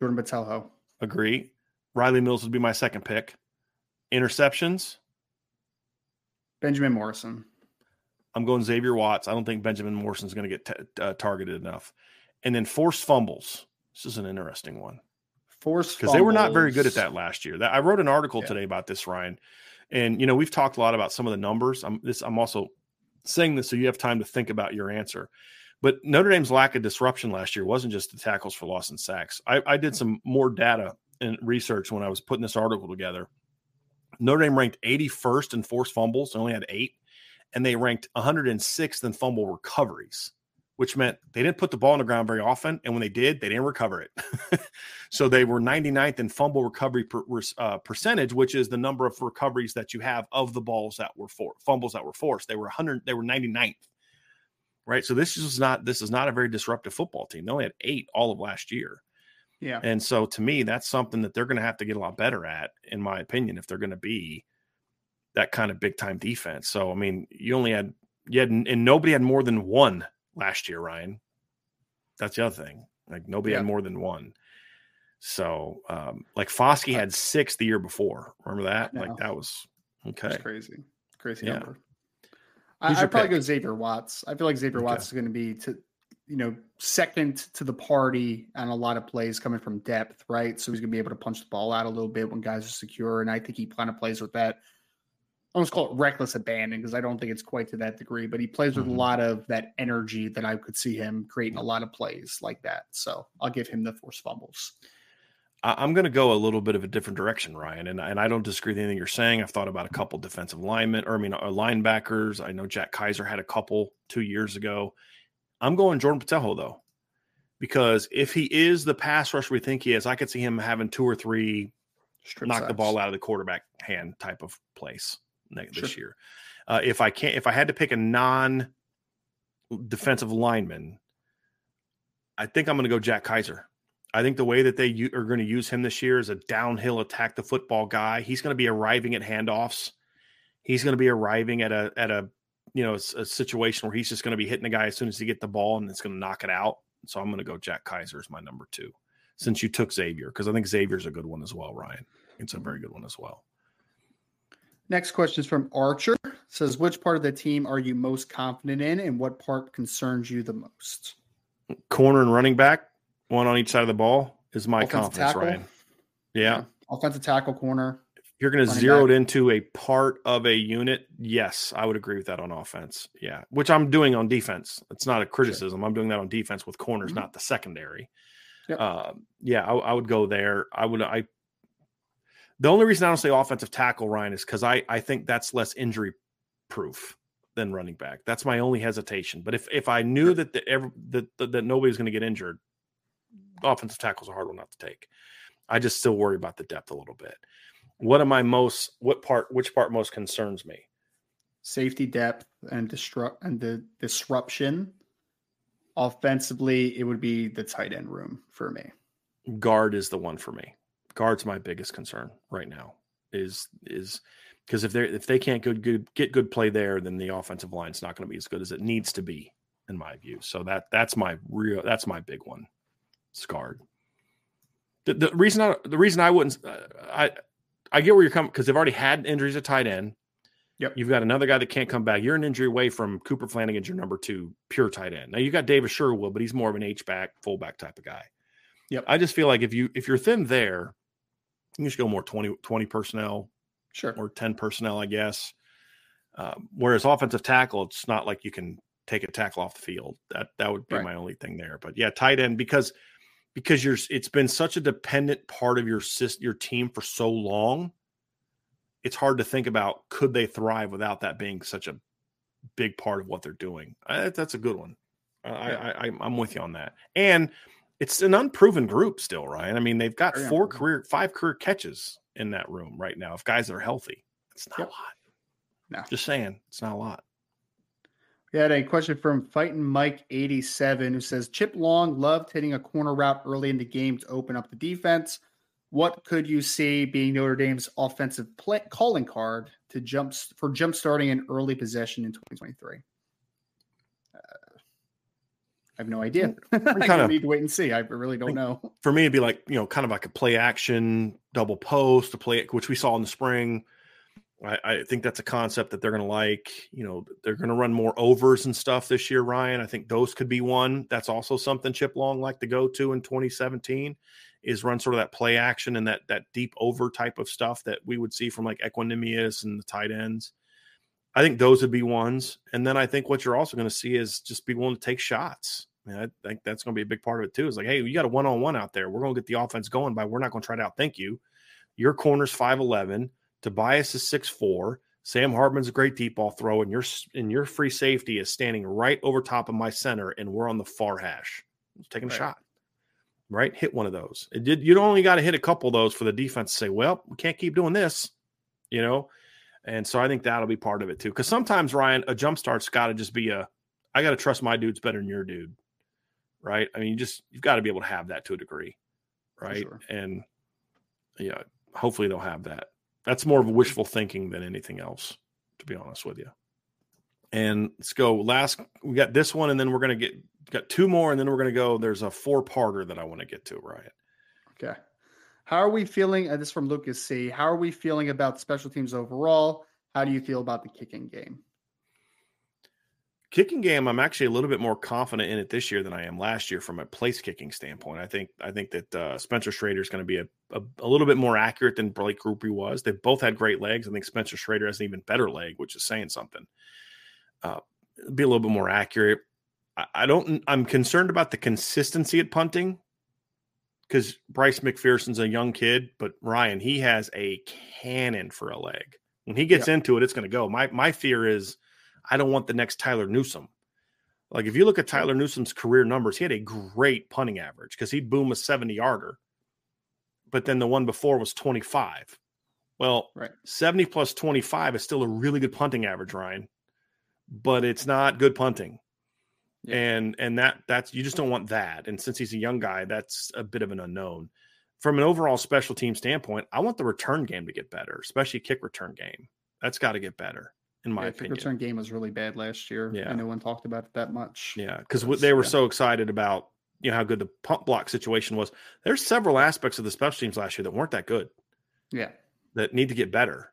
Jordan Botelho. Agree. Riley Mills would be my second pick. Interceptions. Benjamin Morrison. I'm going Xavier Watts. I don't think Benjamin Morrison's going to get t- uh, targeted enough. And then forced fumbles. This is an interesting one. Forced because they were not very good at that last year. That I wrote an article yeah. today about this, Ryan. And you know we've talked a lot about some of the numbers. I'm this. I'm also saying this so you have time to think about your answer. But Notre Dame's lack of disruption last year wasn't just the tackles for loss and sacks. I, I did hmm. some more data and research when I was putting this article together. Notre Dame ranked 81st in forced fumbles, they only had eight, and they ranked 106th in fumble recoveries, which meant they didn't put the ball on the ground very often. And when they did, they didn't recover it. so they were 99th in fumble recovery per, uh, percentage, which is the number of recoveries that you have of the balls that were for fumbles that were forced. They were 100, they were 99th right? So this is not this is not a very disruptive football team. They only had eight all of last year. Yeah. And so to me, that's something that they're going to have to get a lot better at, in my opinion, if they're going to be that kind of big time defense. So I mean, you only had you had and nobody had more than one last year, Ryan. That's the other thing. Like nobody yeah. had more than one. So um like Foskey had six the year before. Remember that? No. Like that was okay. That's crazy. Crazy yeah. number. I, would probably go Xavier Watts. I feel like Xavier okay. Watts is going to be to you know second to the party on a lot of plays coming from depth, right? So he's going to be able to punch the ball out a little bit when guys are secure, and I think he kind of plays with that. I almost call it reckless abandon because I don't think it's quite to that degree, but he plays with mm-hmm. a lot of that energy that I could see him creating a lot of plays like that. So I'll give him the force fumbles. I'm going to go a little bit of a different direction, Ryan, and, and I don't disagree with anything you're saying. I've thought about a couple defensive linemen, or I mean, uh, linebackers. I know Jack Kiser had a couple two years ago. I'm going Jordan Botelho though, because if he is the pass rush we think he is, I could see him having two or three Strip knock the ball out of the quarterback hand type of place this sure. year. Uh, if I can't, if I had to pick a non defensive lineman, I think I'm going to go Jack Kiser. I think the way that they u- are going to use him this year is a downhill attack the football guy. He's going to be arriving at handoffs. He's going to be arriving at a at a you know, a, a situation where he's just going to be hitting the guy as soon as he get the ball and it's going to knock it out. So I'm going to go Jack Kiser as my number two, since you took Xavier because I think Xavier's a good one as well. Ryan, it's a very good one as well. Next question is from Archer. It says, which part of the team are you most confident in, and what part concerns you the most? Corner and running back, one on each side of the ball, is my Offensive confidence, tackle? Ryan. Yeah. Offensive tackle, corner. You're going to zero it into a part of a unit. Yes, I would agree with that on offense. Yeah, which I'm doing on defense. It's not a criticism. I'm doing that on defense with corners, Mhm. not the secondary. Yep. Uh, yeah, I, I would go there. I would. I. The only reason I don't say offensive tackle, Ryan, is because I I think that's less injury proof than running back. That's my only hesitation. But if if I knew that the ever that that, that nobody's going to get injured, offensive tackle's a hard one not to take. I just still worry about the depth a little bit. What am I most? What part? Which part most concerns me? safety depth and disrupt and the disruption. Offensively, it would be the tight end room for me. Guard is the one for me. Guard's my biggest concern right now. Is is because if they if they can't good, good get good play there, then the offensive line's not going to be as good as it needs to be, in my view. So that that's my real that's my big one. scarred. The, the reason I the reason I wouldn't uh, I I get where you're coming because they've already had injuries at tight end. Yep. You've got another guy that can't come back. You're an injury away from Cooper Flanagan's your number two pure tight end. Now you've got Davis Sherwood, but he's more of an H back, fullback type of guy. Yep. I just feel like if you if you're thin there, you just go more 20, 20 personnel Sure. or 10 personnel, I guess. Um, whereas offensive tackle, it's not like you can take a tackle off the field. That that would be Right. my only thing there. But yeah, tight end because because you're it's been such a dependent part of your your team for so long. It's hard to think about could they thrive without that being such a big part of what they're doing. I, that's a good one. I, Yeah. I, I I'm with you on that. And it's an unproven group still, Ryan. I mean, they've got Very four unproven. career, five career catches in that room right now. If guys are healthy, it's not Yep. a lot. No. Just saying, it's not a lot. We had a question from Fighting Mike 87 who says Chip Long loved hitting a corner route early in the game to open up the defense. What could you see being Notre Dame's offensive play, calling card to jump for jump starting an early possession in 2023? Uh, I have no idea. Mm, I kinda- need to wait and see. I really don't know. For me, it'd be like you know, kind of like a play action double post, a play which we saw in the spring. I, I think that's a concept that they're going to like. You know, they're going to run more overs and stuff this year, Ryan. I think those could be one. That's also something Chip Long liked to go to in 2017 is run sort of that play action and that that deep over type of stuff that we would see from like Equanimeous and the tight ends. I think those would be ones. And then I think what you're also going to see is just be willing to take shots. I, mean, I think that's going to be a big part of it too. Is like, hey, you got a one on one out there. We're going to get the offense going by. We're not going to try to outthink you. Your corner's five eleven. Tobias is six four. Sam Hartman's a great deep ball throw, and your and your free safety is standing right over top of my center, and we're on the far hash, taking a shot. Right, hit one of those. It did. You only got to hit a couple of those for the defense to say, "Well, we can't keep doing this," you know. And so I think that'll be part of it too. Because sometimes Ryan, a jump start's got to just be a, I got to trust my dude's better than your dude, right? I mean, you just you've got to be able to have that to a degree, right? sure. And yeah, hopefully they'll have that. That's more of a wishful thinking than anything else, to be honest with you. And let's go last. We got this one, and then we're gonna get got two more, and then we're gonna go. There's a four parter that I want to get to, Ryan. Okay. How are we feeling? Uh, this is from Lucas C. How are we feeling about special teams overall? How do you feel about the kicking game? kicking game i'm actually a little bit more confident in it this year than i am last year from a place kicking standpoint i think i think that uh, spencer schrader is going to be a, a, a little bit more accurate than blake Grupe was they both had great legs i think spencer schrader has an even better leg which is saying something uh, be a little bit more accurate I, I don't i'm concerned about the consistency at punting because bryce mcpherson's a young kid but ryan he has a cannon for a leg when he gets into it it's going to go my my fear is I don't want the next Tyler Newsome. Like if you look at Tyler Newsome's career numbers, he had a great punting average because he'd boom a 70 yarder. But then the one before was 25. Well, Right. 70 plus 25 is still a really good punting average, Ryan. But it's not good punting. Yeah. And and that that's you just don't want that. And since he's a young guy, that's a bit of an unknown. From an overall special team standpoint, I want the return game to get better, especially kick return game. That's got to get better in my yeah, opinion. return game was really bad last year. Yeah. and no one talked about it that much. Yeah, because they were yeah. so excited about you know how good the pump block situation was. There's several aspects of the special teams last year that weren't that good yeah, that need to get better.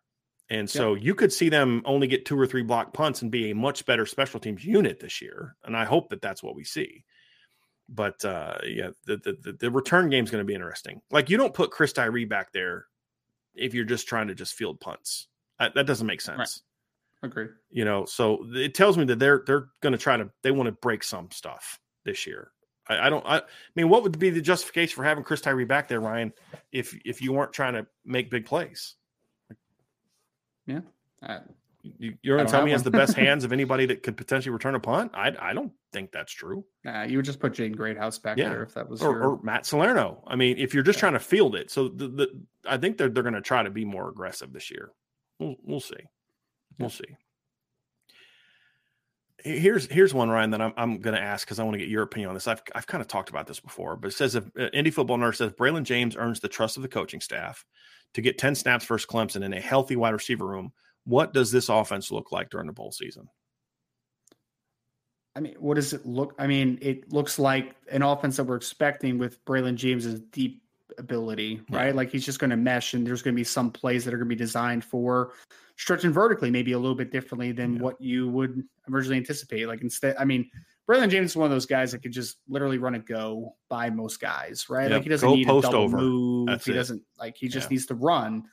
And so you could see them only get two or three block punts and be a much better special teams unit this year. And I hope that that's what we see. But uh, yeah, the, the the return game is going to be interesting. Like you don't put Chris Tyree back there if you're just trying to just field punts. Uh, that doesn't make sense. agree. You know, so it tells me that they're they're going to try to they want to break some stuff this year. I, I don't. I, I mean, what would be the justification for having Chris Tyree back there, Ryan, if if you weren't trying to make big plays? Uh, You, you're going to tell me he has the best hands of anybody that could potentially return a punt? I I don't think that's true. nah, you would just put Jaden Greathouse back Yeah. there if that was Or, your. or Matt Salerno. I mean, if you're just Yeah. trying to field it, so the, the I think they're they're going to try to be more aggressive this year. We'll we'll see. We'll see. Here's here's one Ryan that I'm I'm going to ask because I want to get your opinion on this. I've I've kind of talked about this before, but it says if uh, Indy Football Nurse says Braylon James earns the trust of the coaching staff to get 10 snaps versus Clemson in a healthy wide receiver room. What does this offense look like during the bowl season? I mean, what does it look? I mean, it looks like an offense that we're expecting with Braylon James's deep ability, Yeah. right? Like he's just going to mesh, and there's going to be some plays that are going to be designed for stretching vertically, maybe a little bit differently than Yeah. what you would originally anticipate. Like instead, I mean, Braylon James is one of those guys that could just literally run a go by most guys, right? Yep. Like he doesn't Go need post a double over. move. That's he it. doesn't like he just Yeah. needs to run.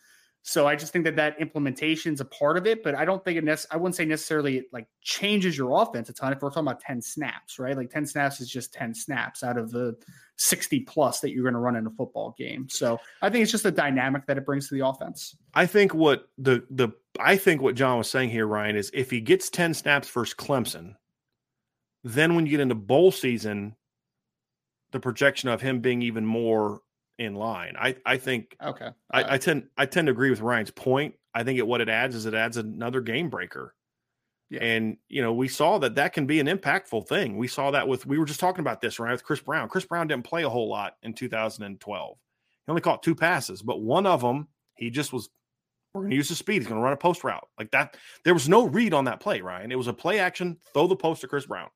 So I just think that that implementation is a part of it, but I don't think it. Nec- I wouldn't say necessarily it like changes your offense a ton. If we're talking about ten snaps, right? Like ten snaps is just ten snaps out of the sixty plus that you're going to run in a football game. So I think it's just a dynamic that it brings to the offense. I think what the the I think what John was saying here, Ryan, is if he gets 10 snaps versus Clemson, then when you get into bowl season, the projection of him being even more in line. I I think Okay, I, I tend I tend to agree with Ryan's point. I think it what it adds is it adds another game breaker. Yeah. And you know we saw that that can be an impactful thing. We saw that with we were just talking about this right with Chris Brown. Chris Brown didn't play a whole lot in 2012. He only caught two passes, but one of them he just was. We're going to use the speed. He's going to run a post route like that. There was no read on that play, Ryan. It was a play action, throw the post to Chris Brown.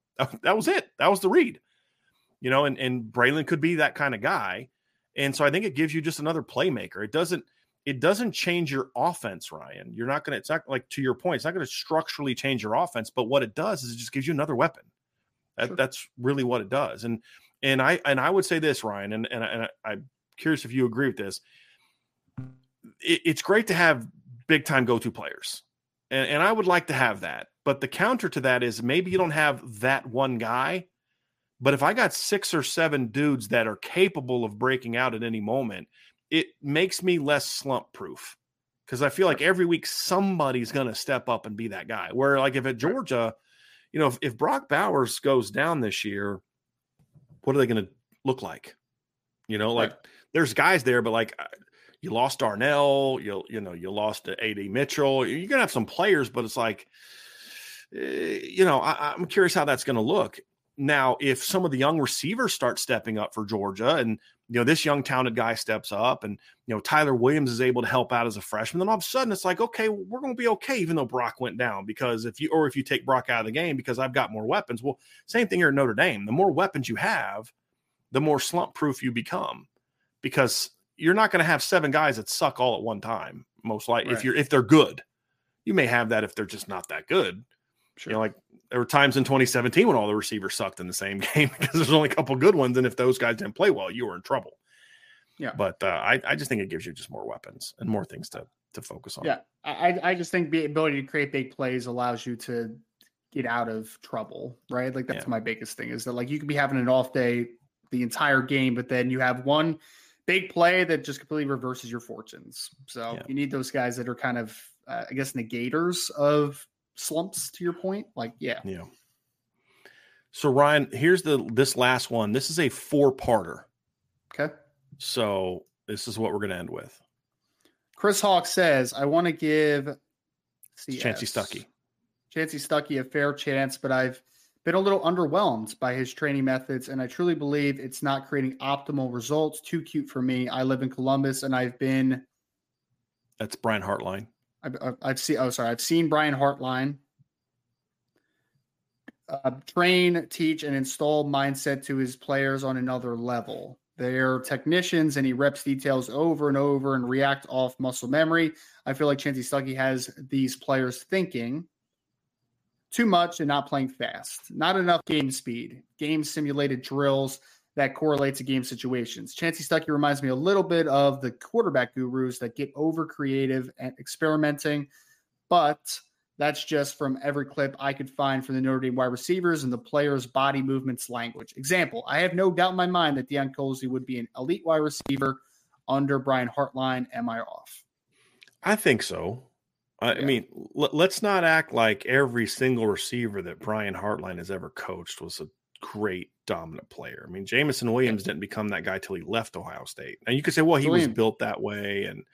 That, was it. That was the read. You know, and and Braylon could be that kind of guy. And so I think it gives you just another playmaker. It doesn't it doesn't change your offense, Ryan. You're not going to it's not like to your point, it's not going to structurally change your offense, but what it does is it just gives you another weapon. That, Sure. That's really what it does. And and I and I would say this, Ryan, and and, I- and I, I'm curious if you agree with this. It, it's great to have big time go to players, and, and I would like to have that. But the counter to that is maybe you don't have that one guy, but if I got six or seven dudes that are capable of breaking out at any moment, it makes me less slump proof because I feel like every week somebody's going to step up and be that guy. Where, like, if at Georgia, you know, if, if Brock Bowers goes down this year, what are they going to look like? You know, like there's guys there, but like uh, you lost Darnell, you you know, you lost AD Mitchell. You're gonna have some players, but it's like, you know, I, I'm curious how that's going to look. Now, if some of the young receivers start stepping up for Georgia, and you know this young talented guy steps up, and you know Tyler Williams is able to help out as a freshman, then all of a sudden it's like, okay, we're going to be okay, even though Brock went down because if you or if you take Brock out of the game because I've got more weapons. Well, same thing here at Notre Dame. The more weapons you have, the more slump proof you become, because you're not going to have seven guys that suck all at one time. Most likely, if you're if they're good, you may have that if they're just not that good. Sure. You know, like there were times in 2017 when all the receivers sucked in the same game because there's only a couple good ones, and if those guys didn't play well, you were in trouble. Yeah. But uh, I, I just think it gives you just more weapons and more things to to focus on. Yeah, I, I- just think the ability to create big plays allows you to get out of trouble, right? Like that's Yeah. my biggest thing is that like you could be having an off day the entire game, but then you have one big play that just completely reverses your fortunes. So Yeah. you need those guys that are kind of, uh, I guess, negators of slumps. To your point, like yeah, Yeah. So Ryan, here's the this last one. This is a four parter. okay. So this is what we're going to end with. Chris Hawk says, "I want to give CS, Chansi Stuckey. Chansi Stuckey a fair chance, but I've been a little underwhelmed by his training methods, and I truly believe it's not creating optimal results. Too cute for me. I live in Columbus, and I've been That's Brian Hartline. I've, I've seen. Oh, sorry, I've seen Brian Hartline uh, train, teach, and install mindset to his players on another level. They're technicians, and he reps details over and over and react off muscle memory. I feel like Chansi Stuckey has these players thinking too much and not playing fast. Not enough game speed, game simulated drills that correlates to game situations. Chansi Stuckey reminds me a little bit of the quarterback gurus that get over creative and experimenting, but that's just from every clip I could find from the Notre Dame wide receivers and the players' body movements language. Example, I have no doubt in my mind that Deion Colzie would be an elite wide receiver under Brian Hartline. Am I off? I think so. I, yeah. Mean, l- let's not act like every single receiver that Brian Hartline has ever coached was a great dominant player. I mean, Jameson Williams didn't become that guy till he left Ohio State. And you could say, well, he Julian, was built that way, and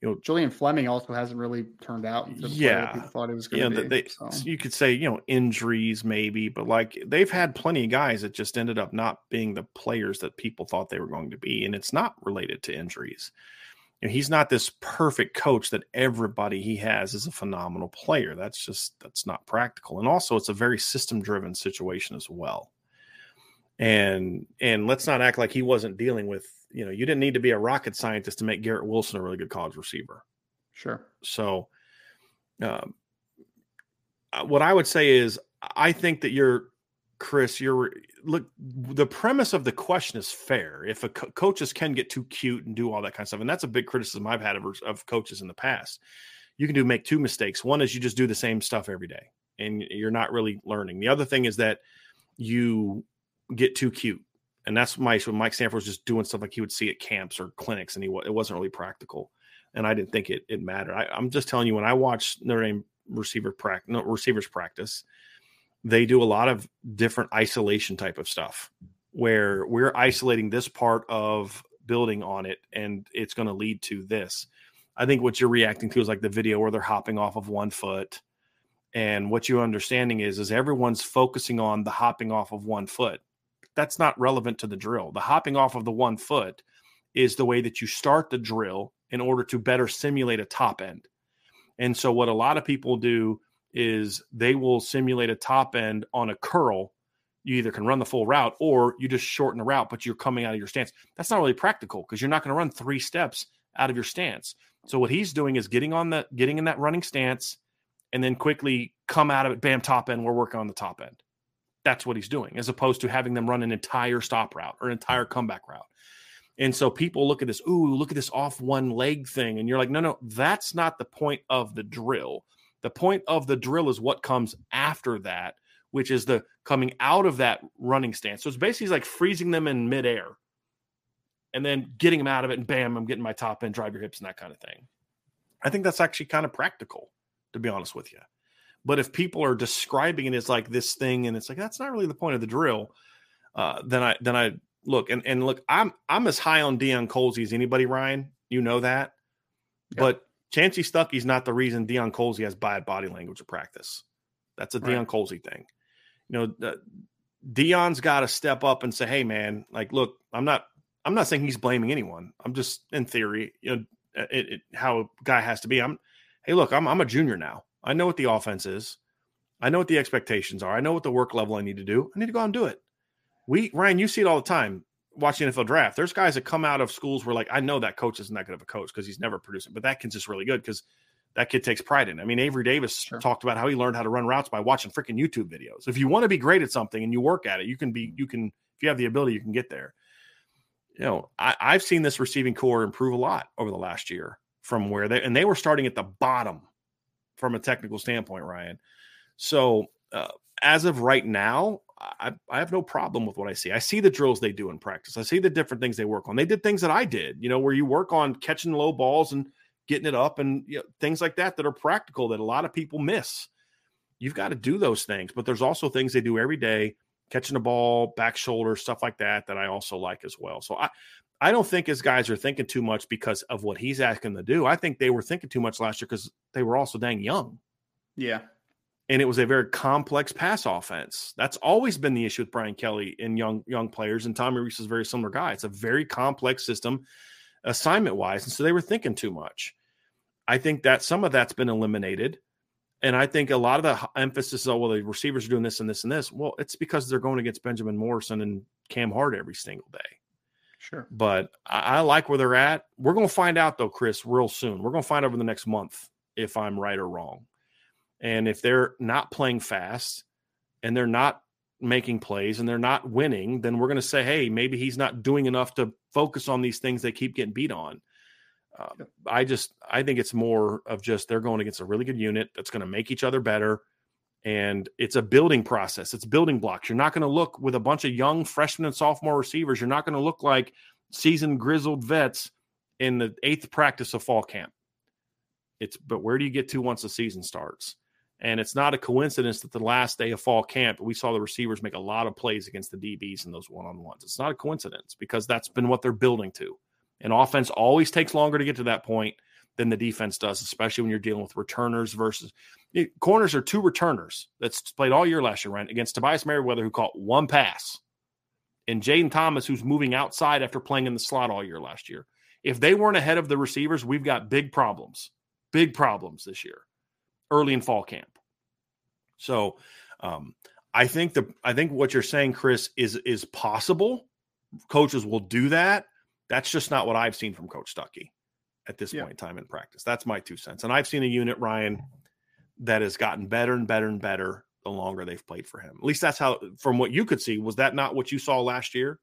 you know, Julian Fleming also hasn't really turned out. yeah, people thought it was going to yeah, be. They, so. You could say, you know, injuries maybe, but like they've had plenty of guys that just ended up not being the players that people thought they were going to be, and it's not related to injuries. You know, he's not this perfect coach that everybody he has is a phenomenal player. That's just that's not practical, and also it's a very system driven situation as well. And and let's not act like he wasn't dealing with you know, you didn't need to be a rocket scientist to make Garrett Wilson a really good college receiver. Sure. So, um, uh, what I would say is, I think that you're, Chris, you're look. The premise of the question is fair. If a co- coaches can get too cute and do all that kind of stuff, and that's a big criticism I've had of, of coaches in the past. You can do make two mistakes. One is you just do the same stuff every day, and you're not really learning. The other thing is that you get too cute and that's my when Mike Sanford was just doing stuff like he would see at camps or clinics, and he it wasn't really practical, and I didn't think it it mattered. I, am just telling you when I watch Notre Dame receiver practice, no, receivers practice, they do a lot of different isolation type of stuff where we're isolating this part of building on it, and it's going to lead to this. I think what you're reacting to is like the video where they're hopping off of one foot. And what you're understanding is, is everyone's focusing on the hopping off of one foot that's not relevant to the drill. The hopping off of the one foot is the way that you start the drill in order to better simulate a top end. And so, what a lot of people do is they will simulate a top end on a curl. You either can run the full route or you just shorten the route, but you're coming out of your stance. That's not really practical because you're not going to run three steps out of your stance. So what he's doing is getting on the getting in that running stance and then quickly come out of it, bam, top end. We're working on the top end. That's what he's doing, as opposed to having them run an entire stop route or an entire comeback route. And so people look at this, ooh, look at this off one leg thing. And you're like, no, no, that's not the point of the drill. The point of the drill is what comes after that, which is the coming out of that running stance. So it's basically like freezing them in midair and then getting them out of it and bam, I'm getting my top end, drive your hips and that kind of thing. I think that's actually kind of practical, to be honest with you. But if people are describing it as like this thing, and it's like that's not really the point of the drill, uh, then I then I look and and look. I'm I'm as high on Deion Colzie as anybody, Ryan. You know that, but Chansi Stuckey's not the reason Deion Colzie has bad body language of practice. That's a right. Deion Colzie thing. You know, uh, Deion's got to step up and say, "Hey, man, like, look, I'm not, I'm not saying he's blaming anyone. I'm just, in theory, you know, it, it, how a guy has to be. I'm, hey, look, I'm, I'm a junior now. I know what the offense is. I know what the expectations are. I know what the work level I need to do. I need to go out and do it. We, Ryan, you see it all the time watching NFL draft. There's guys that come out of schools where, like, I know that coach isn't that good of a coach because he's never producing, but that kid's just really good because that kid takes pride in it. I mean, Avery Davis sure. talked about how he learned how to run routes by watching freaking YouTube videos. If you want to be great at something and you work at it, you can be, you can, if you have the ability, you can get there. You know, I, I've seen this receiving corps improve a lot over the last year from where they, and they were starting at the bottom from a technical standpoint, Ryan. So uh, as of right now, I, I, have no problem with what I see. I see the drills they do in practice. I see the different things they work on. They did things that I did, you know, where you work on catching low balls and getting it up and you know, things like that that are practical that a lot of people miss. You've got to do those things, but there's also things they do every day, catching the ball, back shoulder, stuff like that, that I also like as well. So I, I don't think his guys are thinking too much because of what he's asking them to do. I think they were thinking too much last year because they were also dang young. Yeah. And it was a very complex pass offense. That's always been the issue with Brian Kelly and young young players. And Tommy Rees is a very similar guy. It's a very complex system, assignment wise, and so they were thinking too much. I think that some of that's been eliminated. And I think a lot of the emphasis, oh, well, the receivers are doing this and this and this. Well, it's because they're going against Benjamin Morrison and Cam Hart every single day. Sure. But I, I like where they're at. We're going to find out, though, Chris, real soon. We're going to find out over the next month if I'm right or wrong. And if they're not playing fast and they're not making plays and they're not winning, then we're going to say, hey, maybe he's not doing enough to focus on these things they keep getting beat on. Uh, I just I think it's more of just they're going against a really good unit that's going to make each other better, and it's a building process. It's building blocks. You're not going to look with a bunch of young freshman and sophomore receivers. You're not going to look like seasoned grizzled vets in the eighth practice of fall camp. It's but where do you get to once the season starts? And it's not a coincidence that the last day of fall camp, we saw the receivers make a lot of plays against the DBs in those one on ones. It's not a coincidence because that's been what they're building to. And offense always takes longer to get to that point than the defense does, especially when you're dealing with returners versus corners are two returners that's played all year last year, right? Against Tobias Merriweather, who caught one pass, and Jayden Thomas, who's moving outside after playing in the slot all year last year. If they weren't ahead of the receivers, we've got big problems, big problems this year early in fall camp. So um, I think the I think what you're saying, Chris, is is possible. Coaches will do that. That's just not what I've seen from Coach Stuckey at this yeah. point in time in practice. That's my two cents. And I've seen a unit, Ryan, that has gotten better and better and better the longer they've played for him. At least that's how, from what you could see, was that not what you saw last year?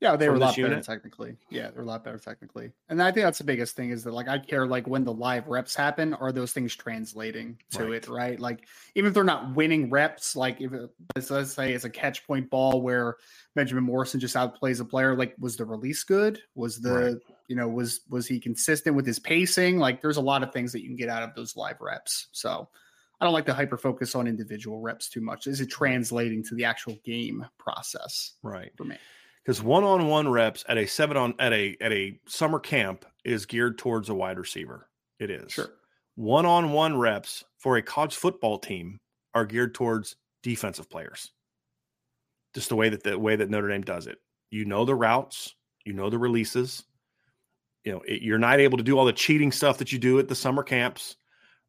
Yeah, they were a lot unit? better technically. Yeah, they're a lot better technically. And I think that's the biggest thing is that like I care like when the live reps happen, are those things translating to right. it, right? Like even if they're not winning reps, like if it, let's say it's a catch point ball where Benjamin Morrison just outplays a player, like was the release good? Was the right. You know, was was he consistent with his pacing? Like there's a lot of things that you can get out of those live reps. So I don't like to hyper focus on individual reps too much. Is it translating to the actual game process? Right. For me because one-on-one reps at a seven on at a at a summer camp is geared towards a wide receiver. It is sure. One-on-one reps for a college football team are geared towards defensive players. Just the way that the way that Notre Dame does it. You know the routes, you know the releases. You know it, you're not able to do all the cheating stuff that you do at the summer camps,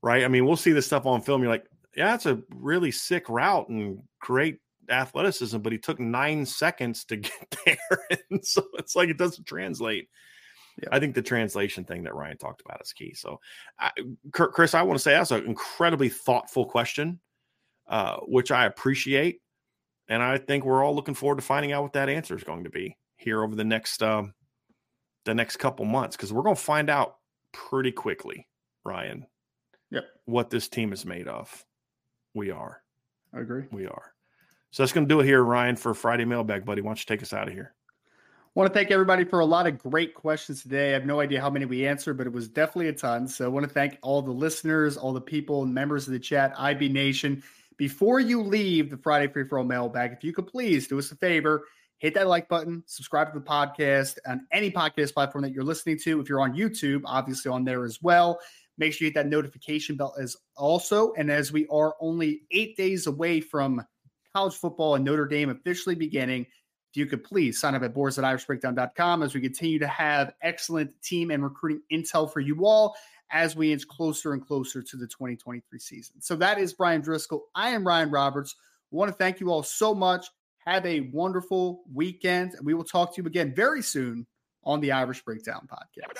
right? I mean, we'll see this stuff on film. You're like, yeah, that's a really sick route and great athleticism, but he took nine seconds to get there. and so it's like it doesn't translate. Yeah. I think the translation thing that Ryan talked about is key. So, I, Chris, I want to say that's an incredibly thoughtful question, uh, which I appreciate. And I think we're all looking forward to finding out what that answer is going to be here over the next um, the next couple months because we're going to find out pretty quickly, Ryan. Yep. What this team is made of. We are. I agree. We are. So that's going to do it here, Ryan, for Friday mailbag, buddy. Why don't you take us out of here? Want to thank everybody for a lot of great questions today. I have no idea how many we answered, but it was definitely a ton. So I want to thank all the listeners, all the people and members of the chat, IB Nation. Before you leave the Friday Free For All mailbag, if you could please do us a favor, hit that like button, subscribe to the podcast on any podcast platform that you're listening to. If you're on YouTube, obviously on there as well. Make sure you hit that notification bell as also. And as we are only eight days away from college football and Notre Dame officially beginning. If you could please sign up at boards at irishbreakdown.com as we continue to have excellent team and recruiting intel for you all as we inch closer and closer to the 2023 season. So that is Bryan Driskell. I am Ryan Roberts. Want to thank you all so much. Have a wonderful weekend. And we will talk to you again very soon on the Irish Breakdown podcast.